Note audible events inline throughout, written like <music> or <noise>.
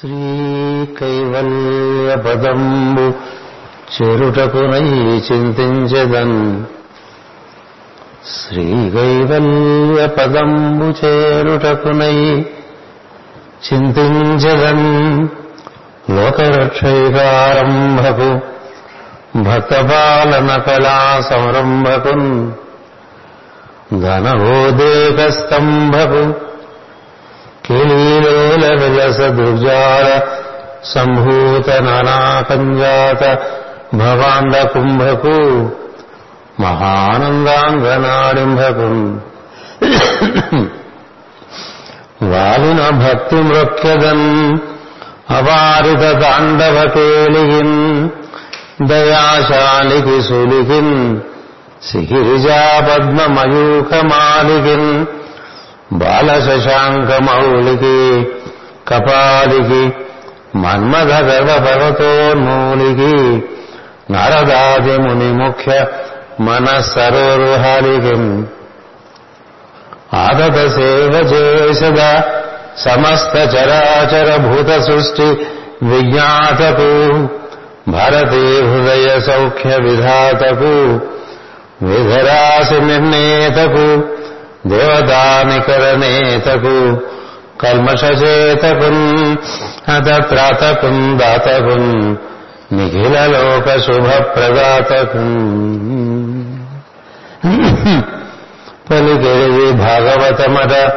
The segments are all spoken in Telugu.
శ్రీకైవల్యపదంబు చెరుటకునై చింతించదన్. శ్రీకైవల్యపదంబు చేరుటకునై చింతించదన్. లోకరక్షైకారంభకు భక్తపాలన కళా సంరంభకున్ ధనవోదేక స్తంభకు విలస जसदुर्जालसम्भूतनानाकञ्जातभवाण्डकुम्भको महानन्दाङ्गनाडुम्भकम् वालिनभक्तिमृक्ष्यदन् अवारितताण्डवकेलिकिम् दयाशालिकिसुलिकिम् शिहिरिजापद्मयूखमालिकिम् బాల శశాంకమౌళికి కపాలికి మన్మథ గర్వ పర్వతోన్మూలికి నారదాది ముని ముఖ్య మనస్సరోరుహాలికి ఆదత సేవ చేసద సమస్త చరాచర భూత సృష్టి విజ్ఞాతకు భారతీ హృదయ సౌఖ్య విధాతకు విధరాశి నిర్ణేతకు దేవదానికరనేతకు కల్మషచేతకున్ అతత్రాతకున్ దాతకున్ నిఖిల లోక శుభప్రదాతకున్ పలికెరిది భాగవతమట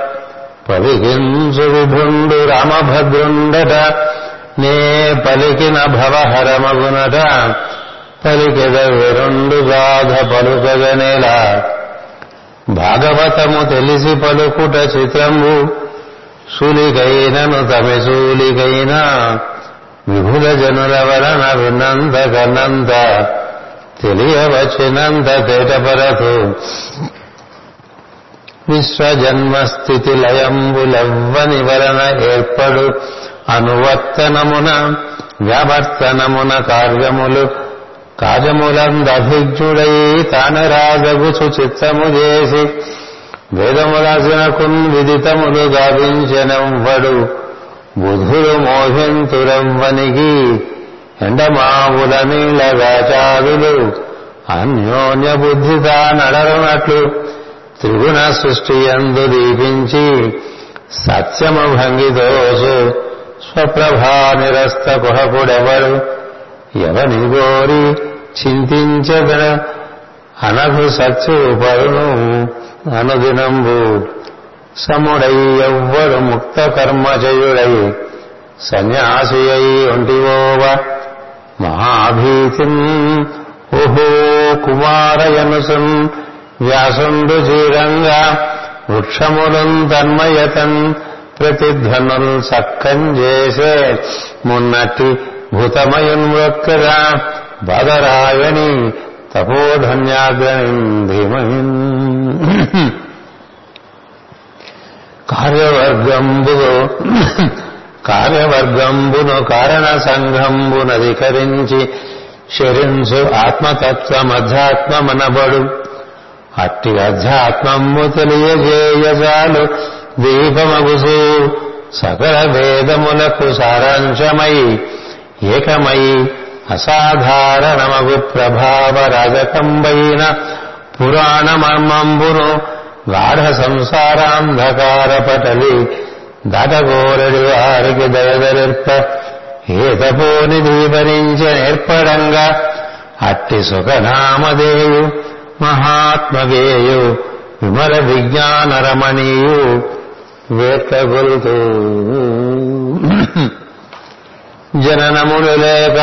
పలికించు విభుండు రామభద్రుండట నే పలికిన భవహరమగునట పలికెద విరుండు గాధ పలుకగనేలా. భాగవతము తెలిసి పలుకుట చిత్రంబు సులికైనను తమి సూలికైన విభుల జనుల వలన విన్నంత కన్నంత తెలియవచ్చినంత తేటపరతు. విశ్వజన్మస్థితి లయంబులవ్వని వలన ఏర్పడు అనువర్తనమున వ్యావర్తనమున కార్యములు కార్యములందభిజ్ఞుడై తానరాజగుచు చిత్తము చేసి వేదములసినకున్ విదితములు గావించెనవ్వడు. బుధుడు మోహింతురవ్వనికి ఎండమావుల నీళ్ళగాచారులు అన్యోన్య బుద్ధితా నడరునట్లు త్రిగుణ సృష్టి ఎందు దీపించి సత్యము భంగిదోసు స్వప్రభా నిరస్త కుహకుడెవడు? ఎవని గోరి చింతించదన అనగు సత్యుపరును అనుదినంబు. సముడై ఎవ్వరు ముక్త కర్మజయుడై. సన్యాసి అయి ఒంటివోవ మహాభీతిం. ఓహో కుమారయనుసం వ్యాసుండు జీరంగా వృక్షములం తన్మయతన్ ప్రతిధ్వనులు సక్కం చేసే. మున్నటి భూతమయున్మృక్కగా బదరాయణి తపోధన్యాగ్రని ధీమహిన్ కార్యవర్గంబులో కార్యవర్గంబును కారణ సంఘంబునధికరించి శరించు ఆత్మతత్వమధ్యాత్మమనబడు. అట్టి అధ్యాత్మము తెలియజేయజాలు దీపమగుసు సకల వేదములకు సారాంశమై ఏకమై అసాధారణమగు ప్రభావ రాజకంబైన పురాణమర్మంబును గాఢ సంసారాంధకార పటలి దాటగోరడి వారికి దయదలిర్ప ఏతపోని దీపరించ నేర్పడంగా అట్టి సుఖనామదేయు మహాత్మవేయు విమల విజ్ఞానరమణీయు వేత్కగొలుతూ జననములు లేక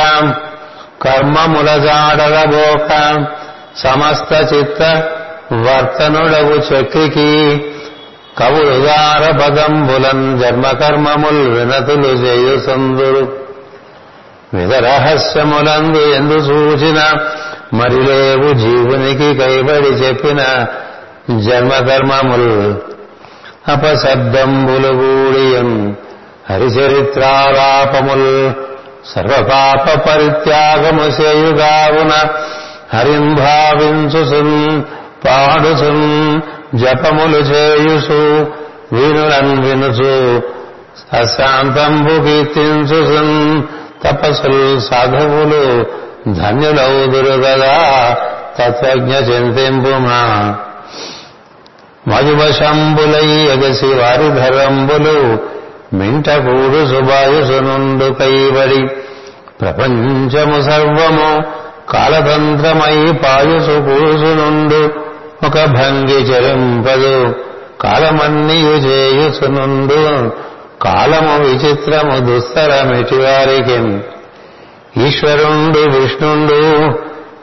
కర్మముల జాడలబోక సమస్త చిత్త వర్తనుడవు చక్రికి కవులుదార పదంబులన్ జన్మకర్మముల్ వినతులు చేయు విధరహస్యములందు ఎందు సూచిన మరిలేవు జీవునికి కైబడి చెప్పిన జన్మకర్మములు। అపశబ్దంబులు గూడియం హరిచరిత్రాలాపముల్ సర్వపాప పరిత్యాగము చేయుగావున హరిం భావించుసున్ పాడుసున్ జపములు చేయుసు వీనులన్ వినుచు అశాంతంబు కీర్తించు తపస్సులు సాధువులు ధన్యులవుదురుగదా తత్వజ్ఞ చింతింపుమా. మధువశంబులై ఎగసి వారి ధరంబులు మింటకూడు సుబాయుసునుండు కైబడి ప్రపంచము సర్వము కాలతంత్రమై పాయుసు కూసునుండు ఒక భంగి చెరింపదు కాలమన్నీయు చేయుసునుండు కాలము విచిత్రము దుస్తరమిటి వారికి ఈశ్వరుండు విష్ణుండు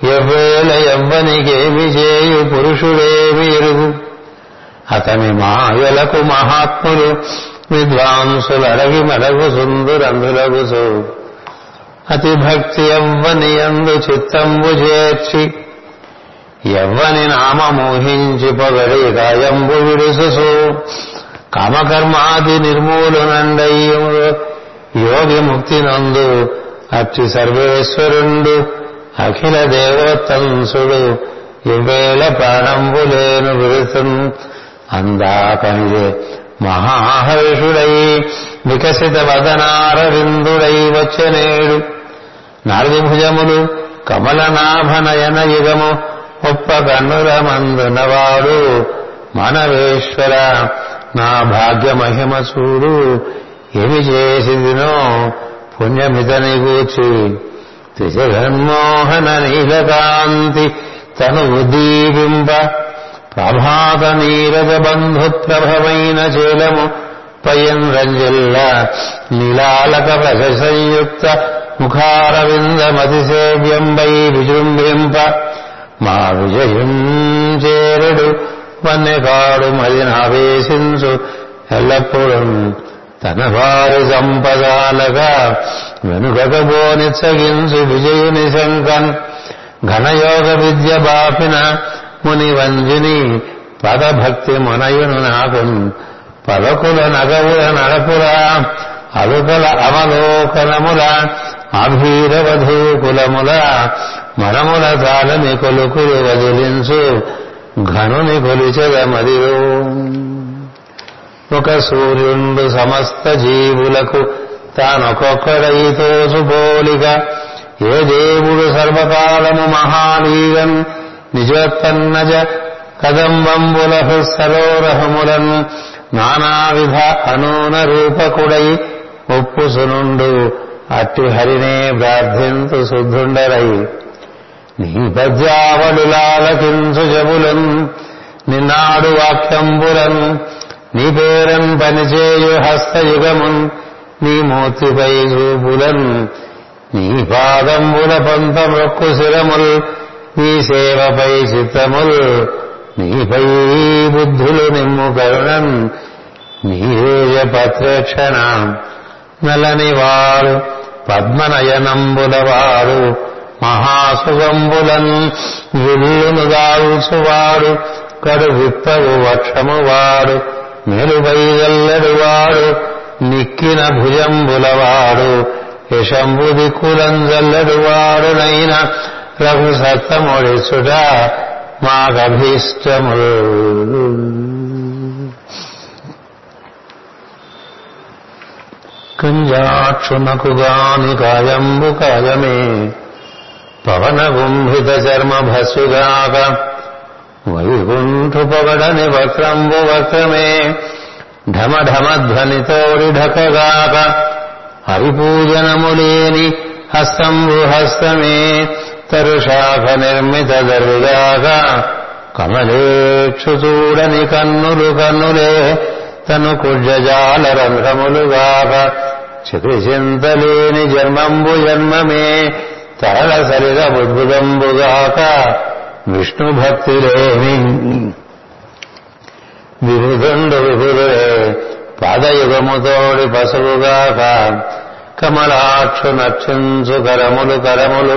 ఎవ్వేళ ఎవ్వనికేమి చేయు పురుషుడేమి ఎరుగు అతని మాయలకు మహాత్ములు విద్వాంసులు అడగి మడగు సుందురందులగుసు అతి భక్తి ఎవ్వని ఎందు చిత్తంబు చేర్చి ఎవ్వని నామ మోహించి పొగడి గాయంబు విడుసు కామకర్మాది నిర్మూలనండయ్యు యోగి ముక్తి నందు అట్టి సర్వేశ్వరుండు అఖిల దేవోత్తంసుడు ఇవేళ ప్రాణంబు లేను అందా అందాకనిదే మహాహర్షుడై వికసిత వదనారవిందుడై వచ్చనేడు. నాలుగు కమలనాభనయన యుగము ఒప్ప కన్నుల మందునవాడు మనవేశ్వర నా భాగ్య మహిమ చూడు ఏమి చేసిందినో పుణ్యమితని గూర్చి త్రిజగన్మోహన నీలకాంతి తను ఉద్దీపింప ప్రభాత నీరజ బంధు ప్రభమైన చేలము పయన్ రంజిల్ల నీలాలక ప్రజ సంయుక్త ముఖారవిందమతి విజృంభింప మా విజయం చేరుడు వన్నెకాడు మది నావేశించు ఎల్లప్పుడూ తన వారి సంపదాలగా వెనుకబోనిచ్చగించు విజయుని శంకన్ ఘనయోగ విద్య బాపిన ముని వంజుని పదభక్తి మునయును నాకు పలకుల నగవుల నడపుల అలుకల అవలోకనముల అభీరవధూకులముల మనముల తాళని కొలుకులు వదిలించు ఘనుని కొలిచెద మదిలో. ఒక సూర్యుండు సమస్త జీవులకు తానొక్కొక్కడై తోచుపోలిక ఏ దేవుడు సర్వకాలము మహాలీగన్ నిజోత్పన్నజ కదంబంబుల సరోరహములను నానావిధ అనూన రూపకుడై ఒప్పుసునుండు. అట్టి హరినే ప్రార్థింతు శుద్ధుండరై. నీ పద్యావడులాలకించు జబులన్ నిన్నాడు వాక్యంబులన్ నీ పేరం పనిచేయు హస్తయుగమున్ నీ మూర్తిపై చూపులన్. నీ పాదంబుల పంత మొక్కు శిరముల్ నీ సేవపై చిత్తముల్ నీపై బుద్ధులు నిమ్ము కరుణం నీరేజ పత్రేక్షణ నలని వారు పద్మనయనంబుల వారు మహాసుగంబులన్ విల్లును దాల్చువాడు కడు విప్పవు వక్షము వాడు మెలువైగల్లడు వాడు నిక్కిన భుజంబులవాడు యశంబు దిక్కులంజల్లడు వాడునైనా రఘు సత్తముడిచుట మాకభీష్టములు కంజాక్షునకు గాని కాయంబు కాయమే పవన గుంభిత చర్మ భస్సుగాక వైకుంఠు పొగడని వక్రంబు వక్రమే ఢమ ఢమ ధ్వనితోడి ఢకగాక హరిపూజనములేని హస్తంబు హస్తమే తరుశాఖ నిర్మిత దరుగాక కమలేక్షు చూడని కన్నులు కన్నులే తను కుజజాల రంధ్రములుగాక చితిచింతలేని జన్మంబు జన్మమే తరళ సరిగ బుద్భుదంబుగాక విష్ణు భక్తి లేని విభుదండు విభులే పాదయుగముతోడి పసువుగాక కమలాక్షు నక్షించు కరములు కరములు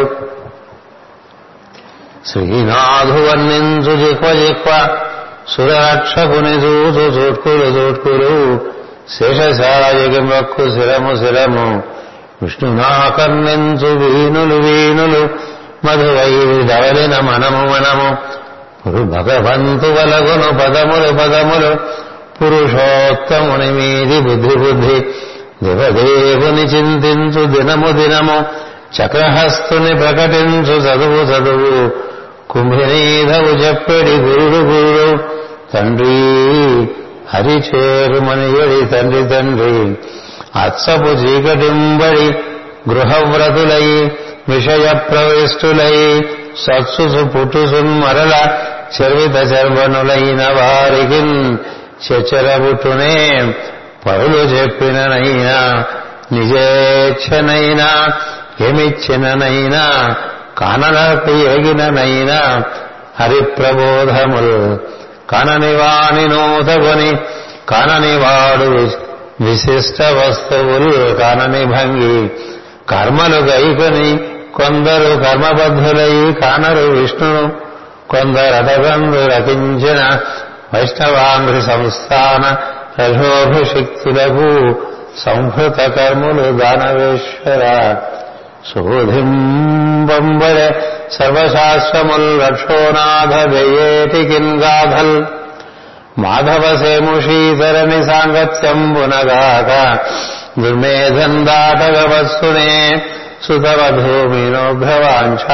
శ్రీనాథు వర్ణించు జిక్వ జిక్వ సురక్షకుని చూచు చూట్కులు చూట్కులు శేషశాయకి మొక్కు శిరము శిరము విష్ణునాకర్ణించు వీణులు వీణులు మధువైవి ధవలిన మనము మనము పురు భగవంతు వలగును పదములు పదములు పురుషోత్తముని మీది బుద్ధి బుద్ధి దేవదేవుని చింతించు దినము దినము చక్రహస్తుని ప్రకటించు చదువు చదువు కుంభినీధవు చెప్పెడి గురుడు గురుడు తండ్రి హరి చేరుమనియడి తండ్రి తండ్రి. అత్సపు చీకటింబడి గృహవ్రతులై విషయ ప్రవిష్టులై సత్సుసు పుట్టుసున్ మరల చర్విత చర్మనులైన వారికి చచ్చరబుట్టునే పరులు చెప్పిననైనా నిజేచ్ఛనైనా ఏమిచ్చిననైనా కానలకు ఎగిననైనా హరిప్రబోధములు. కనని వాణి నూతకొని కనని వాడు విశిష్ట వస్తువులు కానని భంగి కర్మలు గైకొని కొందరు కర్మబద్ధులై కానరు విష్ణును. కొందరటగందు రచించిన వైష్ణవాంధ్రి సంస్థాన రఘోభిషిక్తులకు సంహృత కర్ములు దానవేశ్వర. सुबुधिम्बम्बर सर्वशाश्वमल्लक्षोनाथ वयेति किन्दाधल् माधवसेमुषीतरमिसाङ्गत्यम्बुनगाक दुर्मेधम् दाटगवत्सुने सुतमधूमिनोभ्यवाञ्छ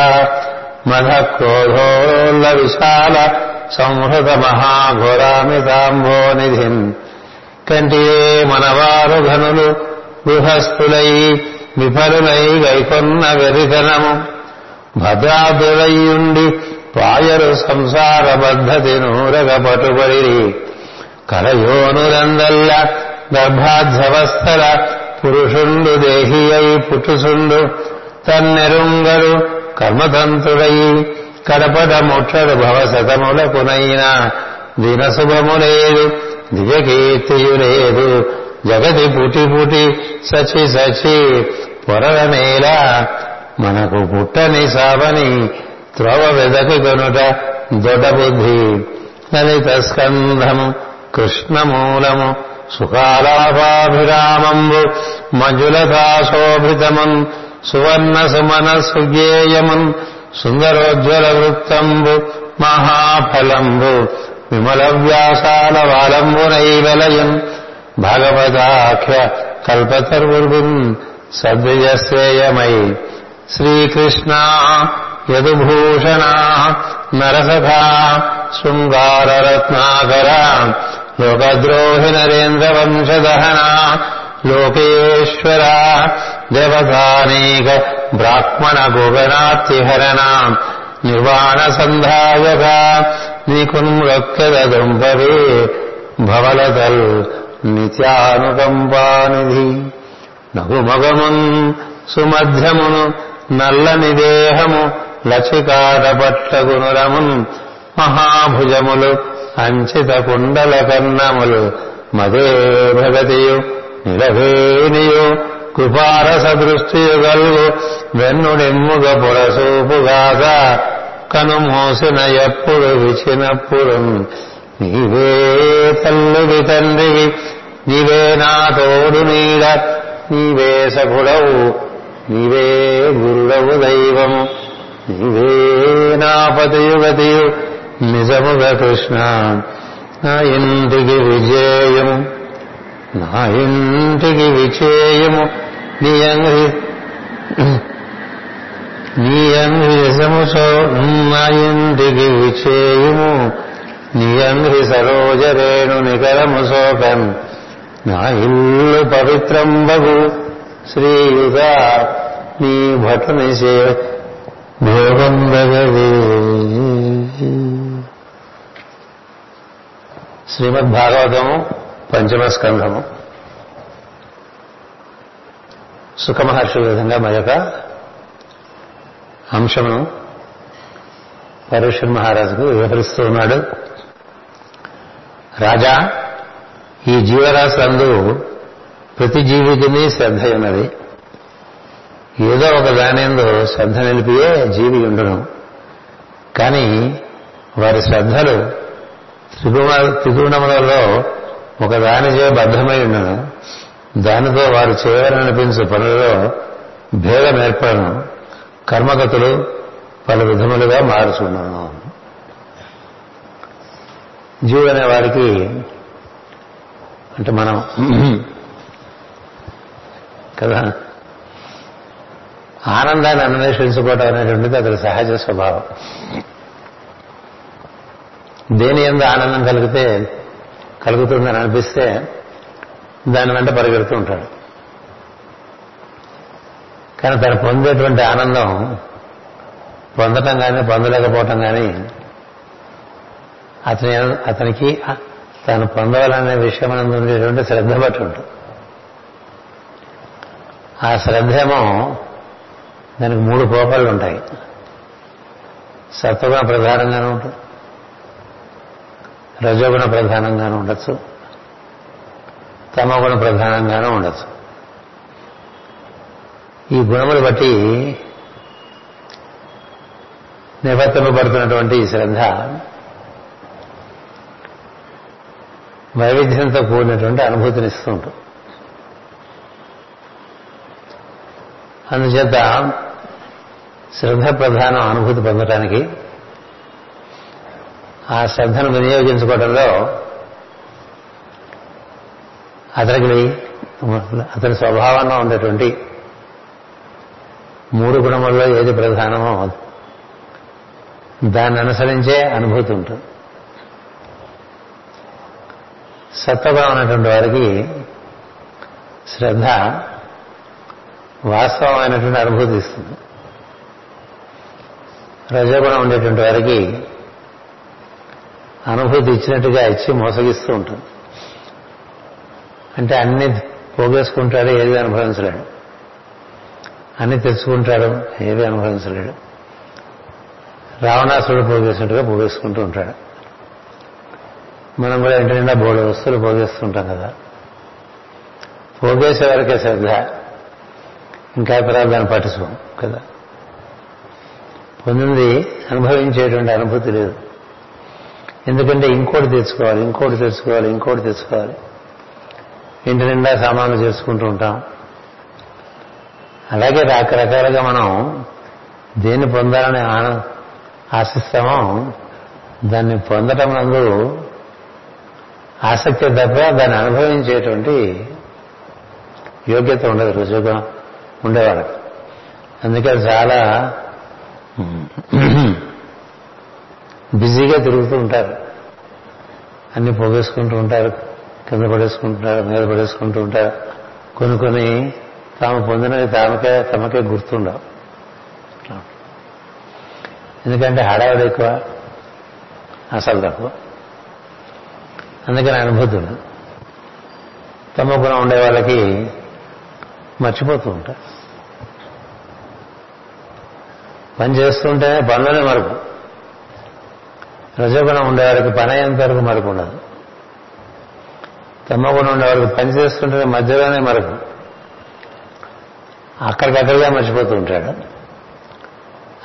मधः क्रोधोल्लविशाल संहृतमहाघोरामिताम्बोनिधिम् कण्टिये मनवारुधनुलु गृहस्तुलै విఫలులై వైకొన్న వెరితనము భద్రాదులయ్యుండి పాయరు సంసార పద్ధతి నూరగ పటుబడి కలయోనురందల్ల గర్భాధ్యవస్థల పురుషుండు దేహి అయి పుట్టుసుండు తన్నెరుంగడు కర్మతంతుడై కడపడ ముట్టడు భవశతములకునైనా దినశుభము లేదు దివ్యకీర్తియు లేదు జగతి పుటి పుటి సచి సచి పొరల నేల మనకు పుట్టని సావని త్రోవ వెదకు కొనుట దొడ బుద్ధి. లలిత స్కంధము కృష్ణమూలము సుఖాలాభాభిరామంబు మంజులతాశోభితమున్ సువర్ణ సుమన సుజ్ఞేయమున్ సుందరోజ్వల వృత్తంబు మహాఫలంబు విమల వ్యాసాల వాలంబునైవలయం భాగవతాఖ్య కల్పతర్వుర్గున్ సద్విజశ్రేయమై శ్రీకృష్ణ యదుభూషణ నరసఖా శృంగారరత్నాకర లోకద్రోహి నరేంద్రవంశదహన లోకేశ్వర దేవతానేక బ్రాహ్మణ గోగణాతిహరణ నిర్వాణ సంధాయక నీకున్ రొక్కెద దుంపవే భవలతల్ నిత్యానుకంపానిధి. నగుమగమున్ సుమధ్యమును నల్లని దేహము లచికాట పట్లగునురమున్ మహాభుజములు అంచిత కుండల కన్నములు మదే భగతియు నిలవేనియు కృపారస దృష్టియు గల్గు వెన్నుడెమ్ముగ పురసూపుగాక కను మోసిన ఎప్పుడు విచినప్పుడు నీవే తల్లుడి తండ్రివి నీవే నా తోడు నీడ నీవే సఖుడవు నీవే గురుడవు దైవము నీవే నా పతియుగతియు నిజముగా కృష్ణ నా ఇంటికి విజయము నా ఇంటికి విజయము నీ అంగి నీ అంగిసము నా ఇంటికి విచేయము నీ సరోజరేణు నికరము శోకం నా ఇల్లు పవిత్రంబగు. శ్రీయుగ నీ భటుని సే భోగంబగవే. శ్రీమద్ భాగవతము పంచమ స్కంధము సుఖమహర్షి విధంగా మరొక అంశమును పరుషన్ మహారాజుకు వివరిస్తూ ఉన్నాడు. రాజా ఈ జీవరాశులందు ప్రతి జీవికిని శ్రద్ధ ఉన్నది ఏదో ఒక దానిందు శ్రద్ధ నిలిపియే జీవి ఉండను. కానీ వారి శ్రద్ధలు త్రిగుణ త్రిగుణములలో ఒక దానిచే బద్ధమై ఉండను. దానితో వారు చేయాలనిపించే పనులలో భేదం ఏర్పడను. కర్మగతులు పలు విధములుగా మారుచున్నాను జీవుడనే వారికి అంటే మనం కదా ఆనందాన్ని అన్వేషించుకోవటం అనేటువంటిది అతని సహజ స్వభావం. దేని ఎందు ఆనందం కలిగితే కలుగుతుందని అనిపిస్తే దాని వెంట పరిగెడుతూ ఉంటాడు. కానీ తను పొందేటువంటి ఆనందం పొందటం కానీ పొందలేకపోవటం కానీ అతని అతనికి తాను పొందవాలనే విషయం ఉండేటువంటి శ్రద్ధ బట్టి ఉంటుంది. ఆ శ్రద్ధేమో దానికి మూడు కోపాలు ఉంటాయి. సత్వగుణ ప్రధానంగానే ఉంటుంది. రజోగుణ ప్రధానంగానూ ఉండొచ్చు. తమగుణ ప్రధానంగానూ ఉండొచ్చు. ఈ గుణములు బట్టి నివర్తింపబడుతున్నటువంటి ఈ శ్రద్ధ వైవిధ్యంతో కూడినటువంటి అనుభూతినిస్తూ ఉంటుంది. అందుచేత శ్రద్ధ ప్రధానం అనుభూతి పొందటానికి ఆ శ్రద్ధను వినియోగించుకోవడంలో అతనికి అతని స్వభావంలో ఉండేటువంటి మూడు గుణముల్లో ఏది ప్రధానమో దాన్ని అనుసరించే అనుభూతి ఉంటుంది. సత్వగా ఉన్నటువంటి వారికి శ్రద్ధ వాస్తవమైనటువంటి అనుభూతి ఇస్తుంది. రజగుణం ఉండేటువంటి వారికి అనుభూతి ఇచ్చినట్టుగా ఇచ్చి మోసగిస్తూ ఉంటుంది. అంటే అన్ని పోగేసుకుంటాడు ఏది అనుభవించలేడు. అన్ని తెచ్చుకుంటాడు ఏది అనుభవించలేడు. రావణాసుడు పోగేసినట్టుగా పోగేసుకుంటూ ఉంటాడు. మనం కూడా ఇంటి నిండా బోడు వస్తువులు పోగేస్తుంటాం కదా. పోగేసే వరకే శ్రద్ధ. ఇంకా తర్వాత దాన్ని కదా. పొందింది అనుభవించేటువంటి అనుభూతి లేదు. ఎందుకంటే ఇంకోటి తెచ్చుకోవాలి ఇంకోటి తెచ్చుకోవాలి ఇంకోటి తెచ్చుకోవాలి ఇంటి నిండా సామాన్లు చేసుకుంటూ ఉంటాం. అలాగే రకరకాలుగా మనం దేన్ని పొందాలని ఆశిస్తామో దాన్ని పొందటం నందు ఆసక్తి తప్ప దాన్ని అనుభవించేటువంటి యోగ్యత ఉండదు రుజువుగా ఉండేవాళ్ళకి. అందుకే చాలా బిజీగా తిరుగుతూ ఉంటారు. అన్ని పోగేసుకుంటూ ఉంటారు కింద పడేసుకుంటున్నారు మీద పడేసుకుంటూ ఉంటారు. కొన్ని కొన్ని తాము పొందినవి తామకే తమకే గుర్తుండవు. ఎందుకంటే హడావిడి ఎక్కువ అసలు తక్కువ. అందుకని అనుభూతి తమ గుణం ఉండే వాళ్ళకి మర్చిపోతూ ఉంటారు. పని చేస్తుంటేనే పనులనే మరుపు రజోగుణం ఉండేవారికి పని అయ్యేంత వరకు మరుపు ఉండదు. తమ్మగుణం ఉండేవారికి పని చేస్తుంటేనే మధ్యలోనే మరుపు అక్కడికక్కడిగా మర్చిపోతూ ఉంటాడు.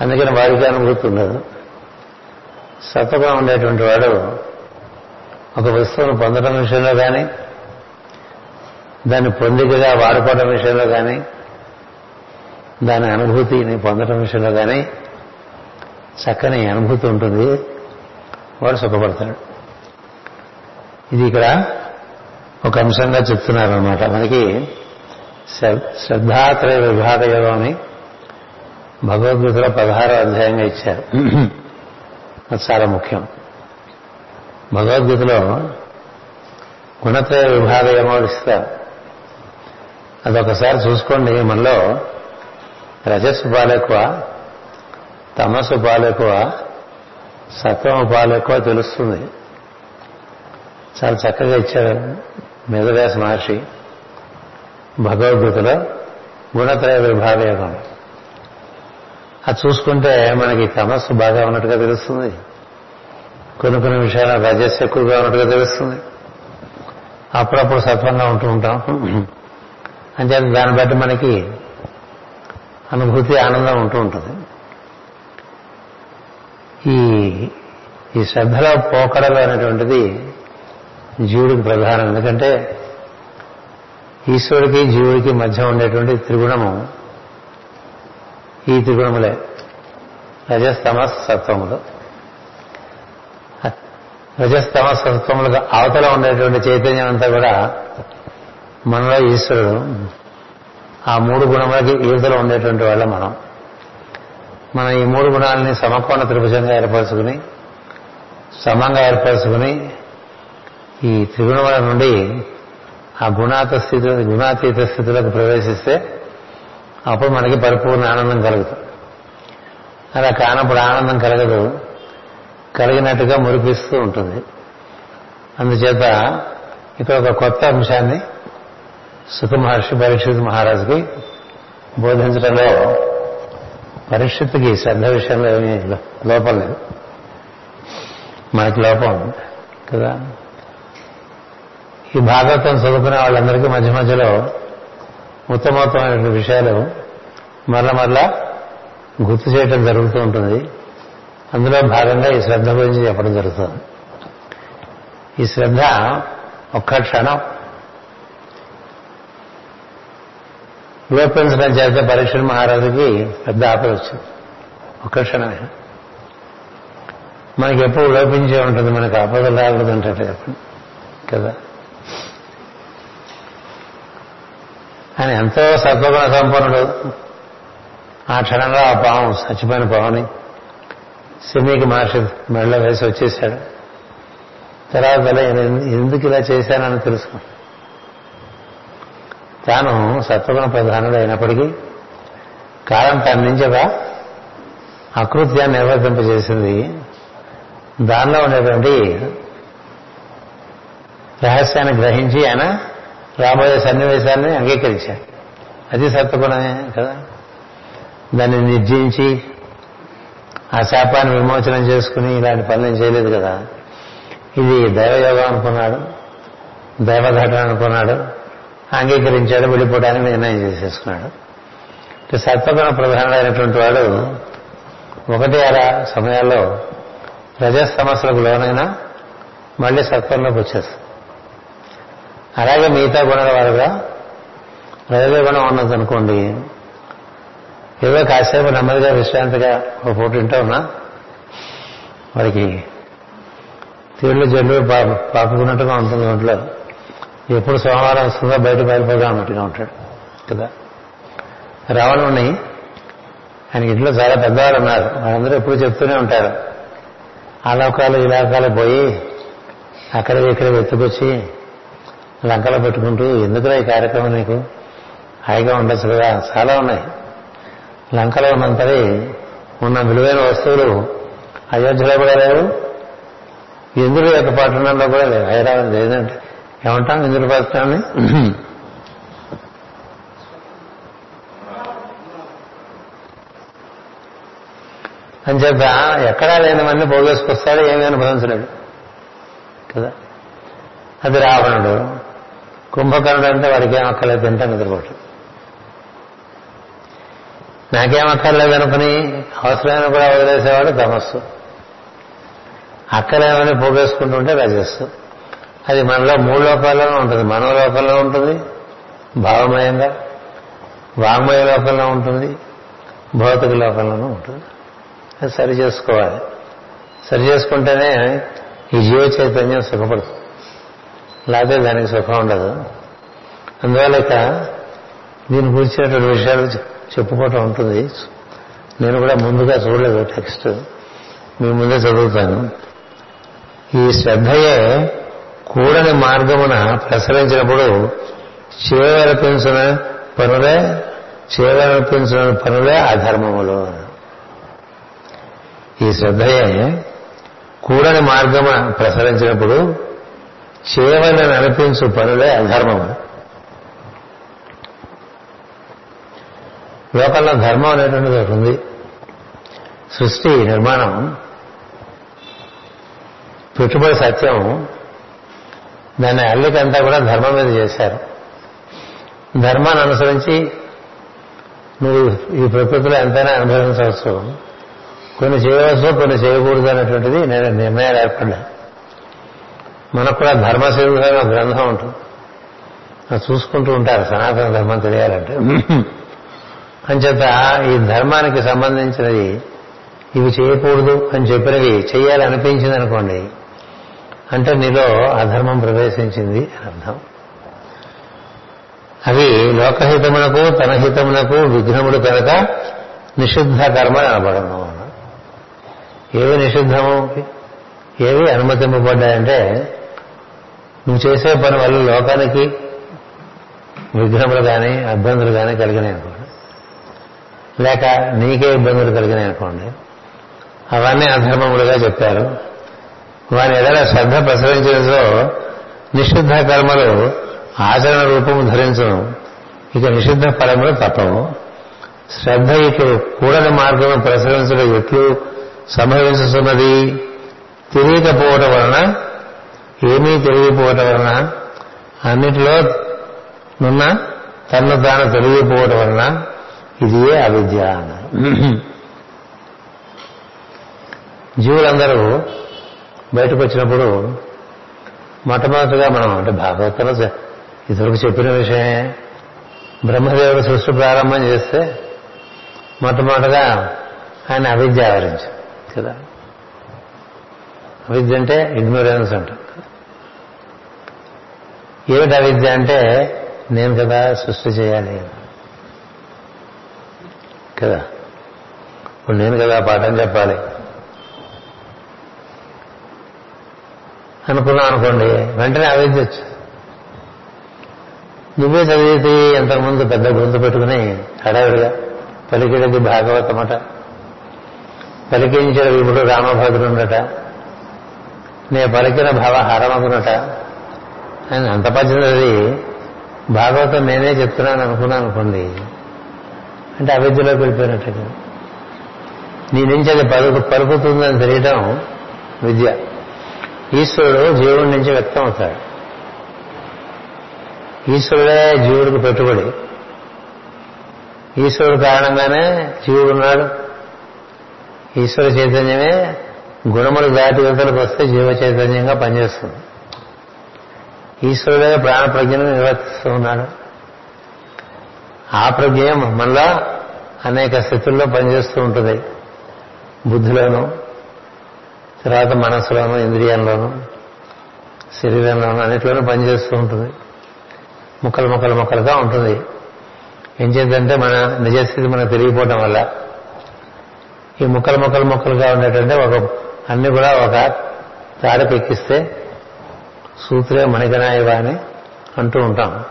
అందుకని వారికి అనుభూతి ఉండదు. సత్వగుణం ఉండేటువంటి వాడు ఒక వస్తువును పొందడం విషయంలో కానీ దాన్ని పొందికగా వాడుకోవడం విషయంలో కానీ దాని అనుభూతిని పొందడం విషయంలో కానీ చక్కని అనుభూతి ఉంటుంది. వాడు సుఖపడతాడు. ఇది ఇక్కడ ఒక అంశంగా చెప్తున్నారనమాట మనకి శ్రద్ధాత్రయ విభాగ యోగం అని భగవద్గీతలో పదహారో అధ్యాయంగా ఇచ్చారు. <clears throat> అది చాలా ముఖ్యం. భగవద్గీతలో గుణత్రయ విభాగ యోగం అదొకసారి చూసుకోండి మనలో. రజస్సు పాలెక్కువ తమస్సు పాలెక్కువ సత్వము పాలెక్కువ తెలుస్తుంది. చాలా చక్కగా ఇచ్చారు మేధవ్యాస మహర్షి. భగవద్గీతలో గుణత్రయ విభాగ యోగం అది చూసుకుంటే మనకి తమస్సు బాగా ఉన్నట్టుగా తెలుస్తుంది. కొన్ని కొన్ని విషయాలు రజస్సు ఎక్కువగా ఉన్నట్టుగా తెలుస్తుంది. అప్పుడప్పుడు సత్వంగా ఉంటూ ఉంటాం. అంటే దాన్ని బట్టి మనకి అనుభూతి ఆనందం ఉంటూ ఉంటుంది. ఈ ఈ శ్రద్ధలో పోకడలు అనేటువంటిది జీవుడికి ప్రధానం. ఎందుకంటే ఈశ్వరుడికి జీవుడికి మధ్య ఉండేటువంటి త్రిగుణము ఈ త్రిగుణములే. రజస్తమ సత్వములు. రజస్తమ సత్వములకు అవతల ఉండేటువంటి చైతన్యం అంతా కూడా మనలో ఈశ్వరుడు. ఆ మూడు గుణములకి ఈతలో ఉండేటువంటి వాళ్ళ మనం. మనం ఈ మూడు గుణాలని సమకోణ త్రిభుజంగా ఏర్పరచుకుని సమంగా ఏర్పరచుకుని ఈ త్రిగుణముల నుండి ఆ గుణాత స్థితి గుణాతీత స్థితిలోకి ప్రవేశిస్తే అప్పుడు మనకి పరిపూర్ణ ఆనందం కలుగుతుంది. అలా కానప్పుడు ఆనందం కలగదు. కలిగినట్టుగా మురిపిస్తూ ఉంటుంది. అందుచేత ఇక్కడ ఒక కొత్త అంశాన్ని సుఖ మహర్షి పరీక్షిత్ మహారాజుకి బోధించడంలో పరిస్థితికి శ్రద్ధ విషయంలో ఏమీ లోపం లేదు. మనకి లోపం కదా? ఈ భాగవతం చదువుకునే వాళ్ళందరికీ మధ్య మధ్యలో ఉత్తమోత్తమైన విషయాలు మరల మరలా గుర్తు చేయటం జరుగుతూ ఉంటుంది. అందులో భాగంగా ఈ శ్రద్ధ గురించి చెప్పడం జరుగుతుంది. ఈ శ్రద్ధ ఒక్క క్షణం. లోపించడం చేత పరీక్ష మహారాజుకి పెద్ద ఆపద వచ్చింది. ఒక్క క్షణమే. మనకి ఎప్పుడు లోపించే ఉంటుంది మనకు ఆపదలు రాకూడదంటే చెప్పండి? కదా? ఆయన ఎంతో సత్వగుణ సంపన్నుడు. ఆ క్షణంలో ఆ పాము చచ్చిపోయిన పావుని సిమీకి మహర్షి మెడలో వేసి వచ్చేసాడు తర్వాత ఎందుకు ఇలా చేశానని తెలుసుకున్నాడు తాను సత్వగుణ ప్రధానుడు అయినప్పటికీ కాలం తన నుంచి అకృత్యాన్ని నిర్వర్తింపజేసింది. దానిలో ఉండేటువంటి రహస్యాన్ని గ్రహించి ఆయన రాబోయే సన్నివేశాన్ని అంగీకరించాడు. అది సత్వగుణమే కదా. దాన్ని నిర్జించి ఆ శాపాన్ని విమోచనం చేసుకుని ఇలాంటి పనులు చేయలేదు కదా. ఇది దైవయోగం అనుకున్నాడు దైవఘటన అనుకున్నాడు అంగీకరించాడు వెళ్ళిపోవడానికి నిర్ణయం చేసేసుకున్నాడు. సత్వగుణ ప్రధానమైనటువంటి వాడు ఒకటి అలా సమయాల్లో ప్రజా సమస్యలకు లోనైనా మళ్ళీ సత్వంలోకి వచ్చేస్తుంది అలాగే మిగతా గుణాల వారుగా రజో గుణం ఉన్నదనుకోండి ఏదో కాసేపు నెమ్మదిగా విశ్రాంతిగా ఒక పూట వింటా ఉన్నా. వాడికి తీళ్ళు జల్లు పాపుకున్నట్టుగా ఉంటుంది ఒంట్లో. ఎప్పుడు సోమవారం వస్తుందో బయట బయలుపోగా అన్నట్టుగా ఉంటాడు. కదా? రావణుని ఆయనకి ఇంట్లో చాలా పెద్దవాళ్ళు ఉన్నారు. వాళ్ళందరూ ఎప్పుడు చెప్తూనే ఉంటారు. ఆ లోకాలు ఈ లోకాలు పోయి అక్కడ ఇక్కడ వెతుకొచ్చి లంకలో పెట్టుకుంటూ ఎందుకురా ఈ కార్యక్రమం నీకు? హాయిగా ఉండొచ్చు కదా? చాలా ఉన్నాయి. లంకలో ఉన్నంతవి ఉన్న విలువైన వస్తువులు అయోధ్యలో కూడా లేవు ఇంద్రుడు యొక్క పట్టణంలో కూడా లేవు. హైదరాబాద్ లేదంటే ఏమంటాం ఇంద్రుడి పట్టణాన్ని? అంచేత ఎక్కడా లేనివన్నీ పోగేసుకొస్తాడు ఏమీ అనుభవించలేడు కదా? అది రావణుడు. కుంభకర్ణుడు అంటే వాడికి ఏం అక్కర్లేదు తింటా నిద్రపోటు నాకేం అక్కర్లేదు అనుకుని అవసరమైన కూడా వదిలేసేవాడు తమస్సు. అక్కలేమని పోగేసుకుంటుంటే రజస్సు. అది మనలో మూడు లోకాల్లోనూ ఉంటుంది. మనో లోపంలో ఉంటుంది. భావమయంగా వాంగ్మయ లోకంలో ఉంటుంది. భౌతిక లోకంలోనూ ఉంటుంది. అది సరి చేసుకోవాలి. సరి చేసుకుంటేనే ఈ జీవ చైతన్యం సుఖపడుతుంది. లేకపోతే దానికి సుఖం ఉండదు. అందువల్ల ఇక దీని గురించినటువంటి విషయాలు చెప్పుకోవటం ఉంటుంది. నేను కూడా ముందుగా చూడలేదు టెక్స్ట్ మీ ముందే చదువుతాను. ఈ శ్రద్ధయే కూడని మార్గమున ప్రసరించినప్పుడు చేయవలపించిన పనులే చేయవలపించిన పనులే అధర్మములు ఈ శ్రద్ధయే కూడని మార్గమ ప్రసరించినప్పుడు చేయవలని అనిపించు పనులే అధర్మము. లోకంలో ధర్మం అనేటువంటిది ఒకటి ఉంది. సృష్టి నిర్మాణం పెట్టుబడి సత్యం దాన్ని అల్లికంతా కూడా ధర్మం మీద చేశారు. ధర్మాన్ని అనుసరించి నువ్వు ఈ ప్రకృతిలో ఎంతైనా అనుభవించవచ్చు. కొన్ని చేయవచ్చు కొన్ని చేయకూడదు అనేటువంటిది నేను నిర్ణయాలు ఏర్పడ్డా మనకు కూడా ధర్మశీలుగా గ్రంథం ఉంటుంది. చూసుకుంటూ ఉంటారు. సనాతన ధర్మం తెలియాలంటే. అంచేత ఈ ధర్మానికి సంబంధించినది ఇవి చేయకూడదు అని చెప్పినవి చేయాలనిపించింది అనుకోండి అంటే నీలో అధర్మం ప్రవేశించింది అని అర్థం. అవి లోకహితమునకు తన హితమునకు విఘ్నముడు కనుక నిషిద్ధ కర్మ అనబడను. ఏవి నిషిద్ధము? ఏవి అనుమతింపబడ్డాయంటే నువ్వు చేసే పని వల్ల లోకానికి విఘ్నములు కానీ అభ్యంతులు కానీ కలిగినాయి అనుకో. లేక నీకే ఇబ్బందులు కలిగినాయి అనుకోండి అవన్నీ అధర్మములుగా చెప్పారు. వారి ఎడల శ్రద్ధ ప్రసరించడంతో నిషిద్ధ కర్మలు ఆచరణ రూపము ధరించను ఇక నిషిద్ధ ఫలములు తప్పవు. శ్రద్ధ ఇక కూడని మార్గము ప్రసరించడం ఎట్లు సంభవించుతున్నది తెలియకపోవటం వలన ఏమీ తెలియకపోవటం వలన అన్నిటిలో నున్న తన్ను తాను తెలియకపోవటం వలన ఇదియే అవిద్య అన్నారు జీవులందరూ బయటకు వచ్చినప్పుడు మొట్టమొదటిగా మనం అంటే భాగవతంలో ఇదివరకు చెప్పిన విషయమే. బ్రహ్మదేవుడు సృష్టి ప్రారంభం చేస్తే మొట్టమొదటిగా ఆయన అవిద్య ఆవరించు కదా. అవిద్య అంటే ఇగ్నోరెన్స్ అంటారు ఏమిటి అవిద్య అంటే నేను కదా సృష్టి చేయాలి కదా? ఇప్పుడు నేను కదా పాఠం చెప్పాలి. అనుకున్నాం అనుకోండి వెంటనే అవిద్య నువ్వే చదివితే ఎంతకుముందు పెద్ద గొంతు పెట్టుకుని హడావిడిగా పలికిడది భాగవతమట పలికించిన ఇప్పుడు రామభద్రుండట నే పలికిన భావ హరమగునట ఆయన అంత పద్ధతి భాగవతం నేనే చెప్తున్నాను అనుకున్నాను అనుకోండి అంటే అవిద్యలోకి వెళ్ళిపోయినట్టు నీ నుంచి అది పలుకు పలుకుతుందని తెలియటం విద్య. ఈశ్వరుడు జీవుడి నుంచి వ్యక్తం అవుతాడు. ఈశ్వరుడే జీవుడికి పెట్టుబడి. ఈశ్వరుడు కారణంగానే జీవుడు ఉన్నాడు. ఈశ్వర చైతన్యమే గుణములు దాటి యువతలకు వస్తే జీవ చైతన్యంగా పనిచేస్తుంది. ఈశ్వరుడే ప్రాణ ప్రజ్ఞను నిర్వర్తిస్తూ ఉన్నాడు. ఆ ప్రజ్ఞ మనలో అనేక స్థితుల్లో పనిచేస్తూ ఉంటుంది. బుద్ధిలోను తర్వాత మనసులోనూ ఇంద్రియంలోను శరీరంలోను అన్నిట్లోనూ పనిచేస్తూ ఉంటుంది. ముక్కలు ముక్కలు ముక్కలుగా ఉంటుంది. ఏం చేద్దంటే మన నిజస్థితి మనకు తెలియపోవటం వల్ల ఈ ముక్కలు ముక్కలు ముక్కలుగా ఉండేటంటే ఒక అన్ని కూడా ఒక తాడు ఎక్కిస్తే సూత్రే మణికనాయవా అని అంటూ ఉంటాం.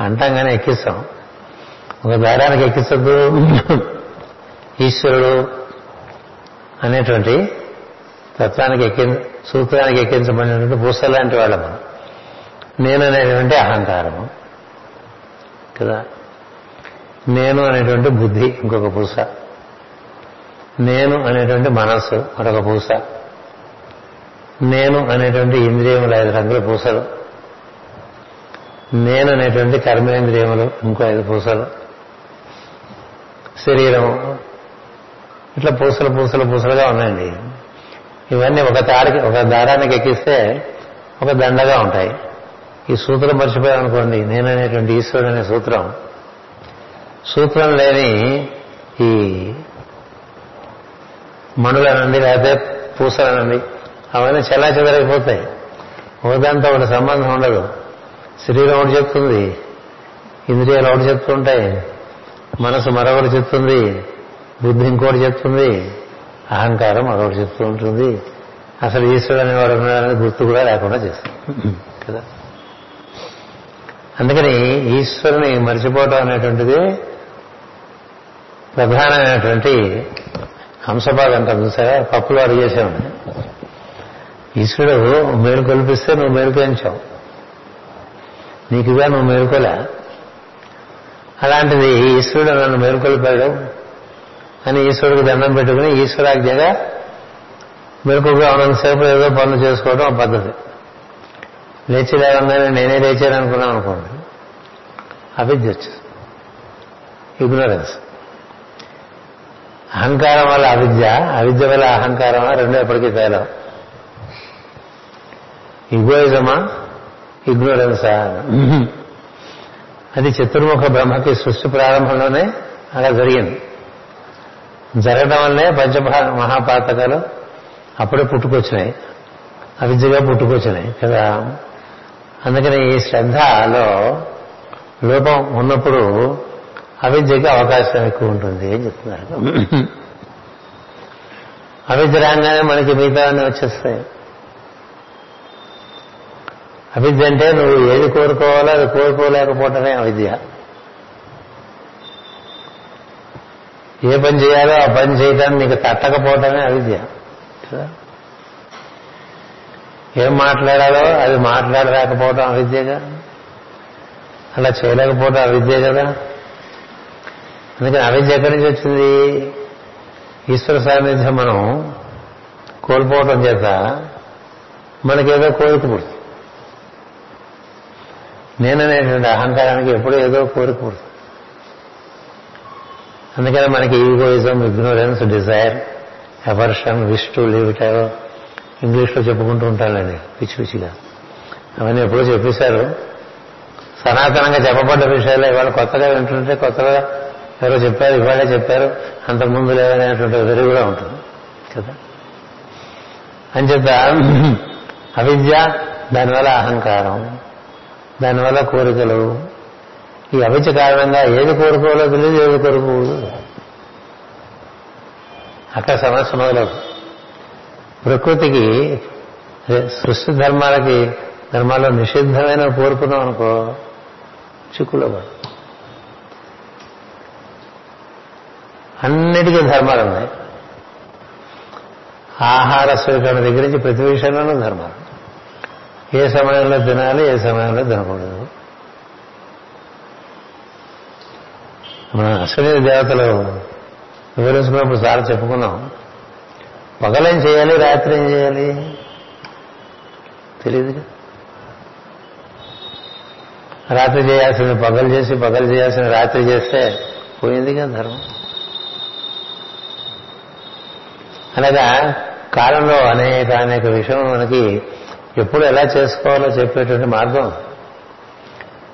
అంటాం ఎక్కిస్తాం. ఒక దారానికి ఎక్కించద్దు. ఈశ్వరుడు అనేటువంటి తత్వానికి ఎక్కి సూత్రానికి ఎక్కించబడినటువంటి పూస లాంటి వాళ్ళము నేను అనేటువంటి అహంకారము. కదా? నేను అనేటువంటి బుద్ధి ఇంకొక పూస నేను అనేటువంటి మనస్సు మరొక పూస నేను అనేటువంటి ఇంద్రియములు ఐదు రంగుల పూసలు నేను అనేటువంటి కర్మేంద్రియములు ఇంకో ఐదు పూసలు శరీరం. ఇట్లా పూసలు పూసలు పూసలుగా ఉన్నాయండి. ఇవన్నీ ఒక తారకి ఒక దారానికి ఎక్కిస్తే ఒక దండగా ఉంటాయి. ఈ సూత్రం మర్చిపోయామనుకోండి నేననేటువంటి ఈశ్వరుడు అనే సూత్రం. సూత్రం లేని ఈ మణులనండి లేకపోతే పూసలనండి అవన్నీ చెలా చెదరైపోతాయి ఒకదాంతో ఒకటి సంబంధం ఉండదు. శరీరం ఒకటి చెప్తుంది. ఇంద్రియాలు ఒకటి చెప్తుంటాయి మనసు మరొకటి చెప్తుంది బుద్ధి ఇంకోటి చెప్తుంది అహంకారం మరొకటి చెప్తూ ఉంటుంది. అసలు ఈశ్వరుడు అనేవాడు ఉన్నాడని గుర్తు కూడా లేకుండా చేస్తుంది కదా? అందుకని ఈశ్వరుని మర్చిపోవటం అనేటువంటిది ప్రధానమైనటువంటి హంసభాగం అంటారు చూసారా? పప్పులు అడిగేసాము ఈశ్వరుడు మేలు కల్పిస్తే నువ్వు మేలుకొంచావు. నీకుగా నువ్వు మేలుకోలే. అలాంటిది ఈశ్వరుడు నన్ను మేలుకొల్పాడు అని ఈశ్వరుడికి దండం పెట్టుకుని ఈశ్వరాజ్ఞగా మెరుపుగా ఉన్నంతసేపు ఏదో పనులు చేసుకోవడం ఆ పద్ధతి. లేచి లేవగానే నేనే లేచాను అనుకున్నాం అనుకోండి. అవిద్య వచ్చింది ఇగ్నోరెన్స్ అహంకారం వల్ల అవిద్య అవిద్య వల్ల అహంకారమా? రెండు ఎప్పటికీ తేలవు. ఇగోయిజమా ఇగ్నోరెన్సా అది చతుర్ముఖ బ్రహ్మకి సృష్టి ప్రారంభంలోనే అలా జరిగింది. జరగడం వల్లే పంచ మహాపాతకాలు అప్పుడే పుట్టుకొచ్చినాయి. అవిద్యగా పుట్టుకొచ్చినాయి కదా. అందుకని ఈ శ్రద్ధలో లోపం ఉన్నప్పుడు అవిద్యకి అవకాశం ఎక్కువ ఉంటుంది అని చెప్తున్నారు. అవిద్య రాగానే మనకి మిగతా వచ్చేస్తాయి. అవిద్య అంటే నువ్వు ఏది కోరుకోవాలో అది కోరుకోలేకపోవటమే అవిద్య. ఏ పని చేయాలో ఆ పని చేయటాన్ని నీకు తట్టకపోవటమే అవిద్య. కదా? ఏం మాట్లాడాలో అది మాట్లాడలేకపోవటం అవిద్యగా అలా చేయలేకపోవటం అవిద్య కదా? అందుకని అవిద్య ఎక్కడి నుంచి వచ్చింది? ఈశ్వర సాన్నిధ్యం మనం కోల్పోవటం చేత మనకేదో కోరిక పుడుతుంది. నేననేటువంటి అహంకారానికి ఎప్పుడూ ఏదో కోరిక అందుకనే అందుకని మనకి egoism ignorance desire aversion wish to it ఇంగ్లీష్లో చెప్పుకుంటూ ఉంటానండి పిచ్చి పిచ్చిగా. అవన్నీ ఎప్పుడో చెప్పేశారు. సనాతనంగా చెప్పబడ్డ విషయాలు ఇవాళ కొత్తగా వింటుంటే కొత్తగా ఎవరో చెప్పారు ఇవాళే చెప్పారు అంతకుముందు లేదనేటువంటి వెరీ కూడా ఉంటుంది కదా? అంచేత అవిద్య దానివల్ల అహంకారం. దానివల్ల కోరికలు. ఈ అవిద్య కారణంగా ఏది కోరుకోవాలో తెలియదు ఏది కోరుకోకూడదు. అక్కడ సమస్య మొదలవుతుంది ప్రకృతికి సృష్టి ధర్మాలకి ధర్మాల్లో నిషిద్ధమైన కోరుకున్నాం అనుకో చిక్కులో పడు అన్నిటికీ ధర్మాలు ఉన్నాయి. ఆహార స్వీకరణ దగ్గర నుంచి ప్రతి విషయంలోనూ ధర్మాలు. ఏ సమయంలో తినాలి ఏ సమయంలో తినకూడదు. మన అశ్విని దేవతలు వివరించుకున్నప్పుడు సార్ చెప్పుకున్నాం. పగలేం చేయాలి రాత్రి ఏం చేయాలి? తెలియదు రాత్రి చేయాల్సింది పగలు చేసి పగలు చేయాల్సిన రాత్రి చేస్తే పోయిందిగా ధర్మం. అనగా కాలంలో అనేక అనేక విషయం మనకి ఎప్పుడు ఎలా చేసుకోవాలో చెప్పేటువంటి మార్గం.